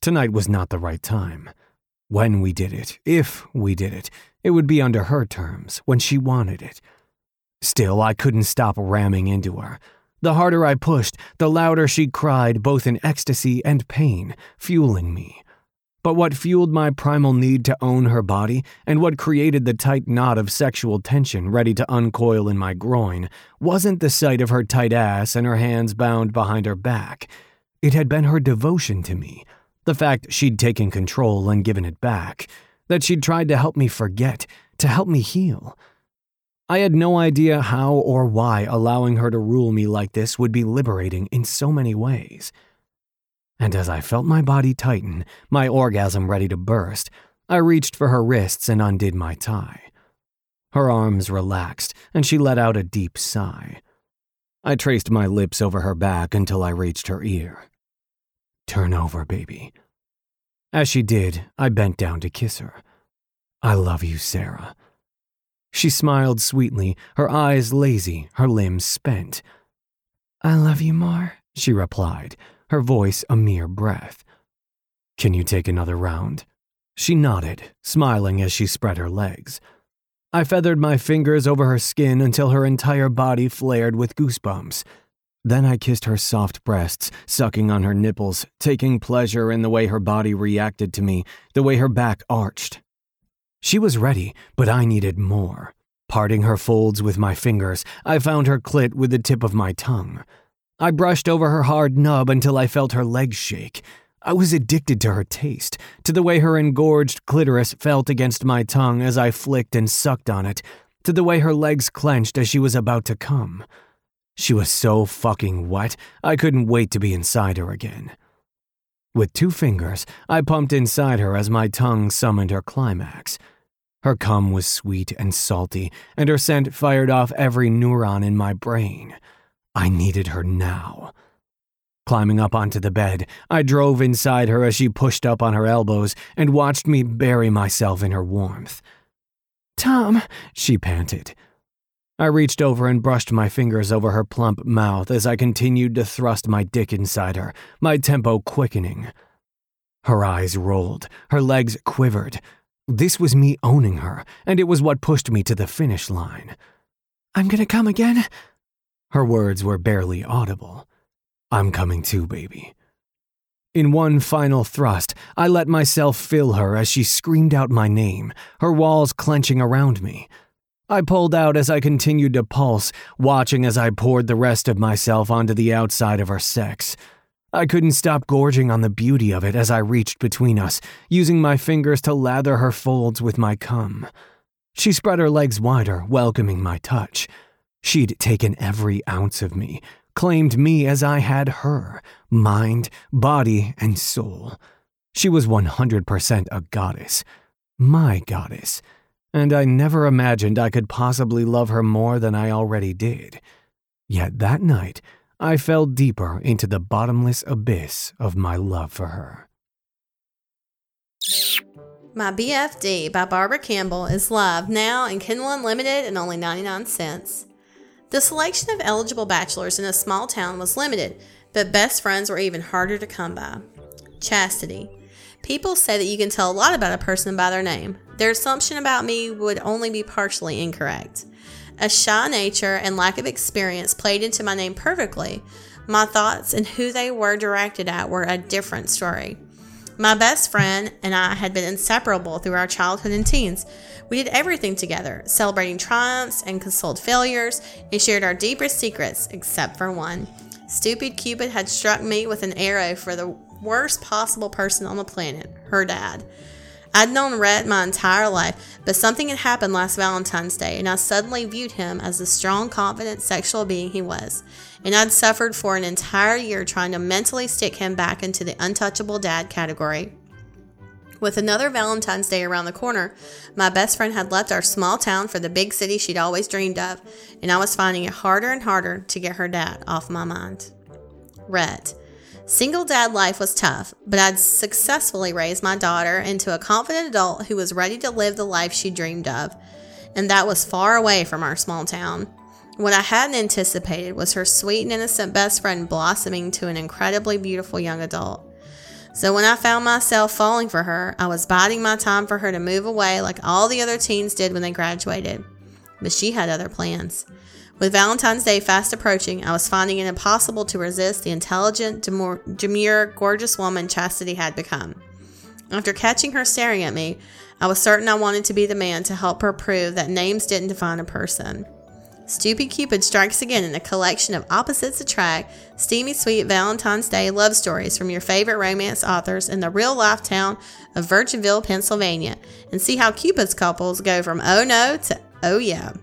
Tonight was not the right time. When we did it, if we did it, it would be under her terms, when she wanted it. Still, I couldn't stop ramming into her. The harder I pushed, the louder she cried, both in ecstasy and pain, fueling me. But what fueled my primal need to own her body, and what created the tight knot of sexual tension ready to uncoil in my groin, wasn't the sight of her tight ass and her hands bound behind her back. It had been her devotion to me, the fact she'd taken control and given it back, that she'd tried to help me forget, to help me heal. I had no idea how or why allowing her to rule me like this would be liberating in so many ways and as I felt my body tighten, my orgasm ready to burst, I reached for her wrists and undid my tie. Her arms relaxed, and she let out a deep sigh. I traced my lips over her back until I reached her ear. Turn over, baby. As she did, I bent down to kiss her. I love you, Sara. She smiled sweetly, her eyes lazy, her limbs spent. I love you more, she replied, her voice a mere breath. Can you take another round? She nodded, smiling as she spread her legs. I feathered my fingers over her skin until her entire body flared with goosebumps. Then I kissed her soft breasts, sucking on her nipples, taking pleasure in the way her body reacted to me, the way her back arched. She was ready, but I needed more. Parting her folds with my fingers, I found her clit with the tip of my tongue. I brushed over her hard nub until I felt her legs shake. I was addicted to her taste, to the way her engorged clitoris felt against my tongue as I flicked and sucked on it, to the way her legs clenched as she was about to come. She was so fucking wet, I couldn't wait to be inside her again. With two fingers, I pumped inside her as my tongue summoned her climax. Her cum was sweet and salty, and her scent fired off every neuron in my brain. I needed her now. Climbing up onto the bed, I drove inside her as she pushed up on her elbows and watched me bury myself in her warmth. Tom, she panted. I reached over and brushed my fingers over her plump mouth as I continued to thrust my dick inside her, my tempo quickening. Her eyes rolled, her legs quivered. This was me owning her, and it was what pushed me to the finish line. I'm gonna come again, her words were barely audible. I'm coming too, baby. In one final thrust, I let myself fill her as she screamed out my name, her walls clenching around me. I pulled out as I continued to pulse, watching as I poured the rest of myself onto the outside of her sex. I couldn't stop gorging on the beauty of it as I reached between us, using my fingers to lather her folds with my cum. She spread her legs wider, welcoming my touch. She'd taken every ounce of me, claimed me as I had her mind, body, and soul. She was 100% a goddess, my goddess, and I never imagined I could possibly love her more than I already did. Yet that night, I fell deeper into the bottomless abyss of my love for her. My BFD by Barbara Campbell is live now in Kindle Unlimited and only 99 cents. The selection of eligible bachelors in a small town was limited, but best friends were even harder to come by. Chastity. People say that you can tell a lot about a person by their name. Their assumption about me would only be partially incorrect. A shy nature and lack of experience played into my name perfectly. My thoughts and who they were directed at were a different story. My best friend and I had been inseparable through our childhood and teens. We did everything together, celebrating triumphs and consoled failures, and shared our deepest secrets, except for one. Stupid Cupid had struck me with an arrow for the worst possible person on the planet, her dad. I'd known Rhett my entire life, but something had happened last Valentine's Day, and I suddenly viewed him as the strong, confident sexual being he was. And I'd suffered for an entire year trying to mentally stick him back into the untouchable dad category. With another Valentine's Day around the corner, my best friend had left our small town for the big city she'd always dreamed of, and I was finding it harder and harder to get her dad off my mind. Rhett. Single dad life was tough, but I'd successfully raised my daughter into a confident adult who was ready to live the life she dreamed of, and that was far away from our small town. What I hadn't anticipated was her sweet and innocent best friend blossoming to an incredibly beautiful young adult. So when I found myself falling for her, I was biding my time for her to move away like all the other teens did when they graduated. But she had other plans. With Valentine's Day fast approaching, I was finding it impossible to resist the intelligent, demure, gorgeous woman Chastity had become. After catching her staring at me, I was certain I wanted to be the man to help her prove that names didn't define a person. Stupid Cupid strikes again in a collection of opposites attract, steamy sweet Valentine's Day love stories from your favorite romance authors in the real life town of Virginville, Pennsylvania, and see how Cupid's couples go from oh no to oh yeah.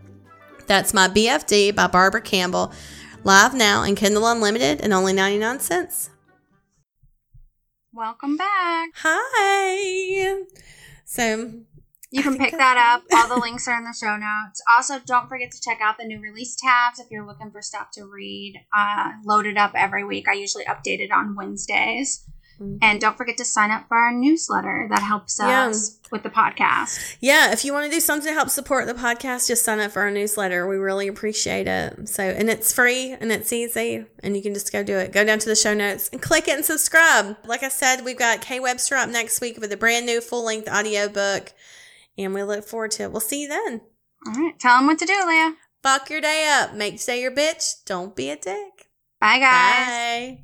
That's my BFD by Barbara Campbell, live now in Kindle Unlimited and only 99 cents. Welcome back. Hi. So You can pick that up. All the links are in the show notes. Also, don't forget to check out the new release tabs if you're looking for stuff to read. Uh, loaded up every week. I usually update it on Wednesdays. Mhm. And don't forget to sign up for our newsletter. That helps Yeah. us with the podcast. Yeah, if you want to do something to help support the podcast, just sign up for our newsletter. We really appreciate it. So, and it's free and it's easy, and you can just go do it. Go down to the show notes and click it and subscribe. Like I said, we've got K Webster up next week with a brand new full length audiobook, and we look forward to it. We'll see you then. All right. Tell them what to do, Leah. Fuck your day up. Make today your bitch. Don't be a dick. Bye, guys. Bye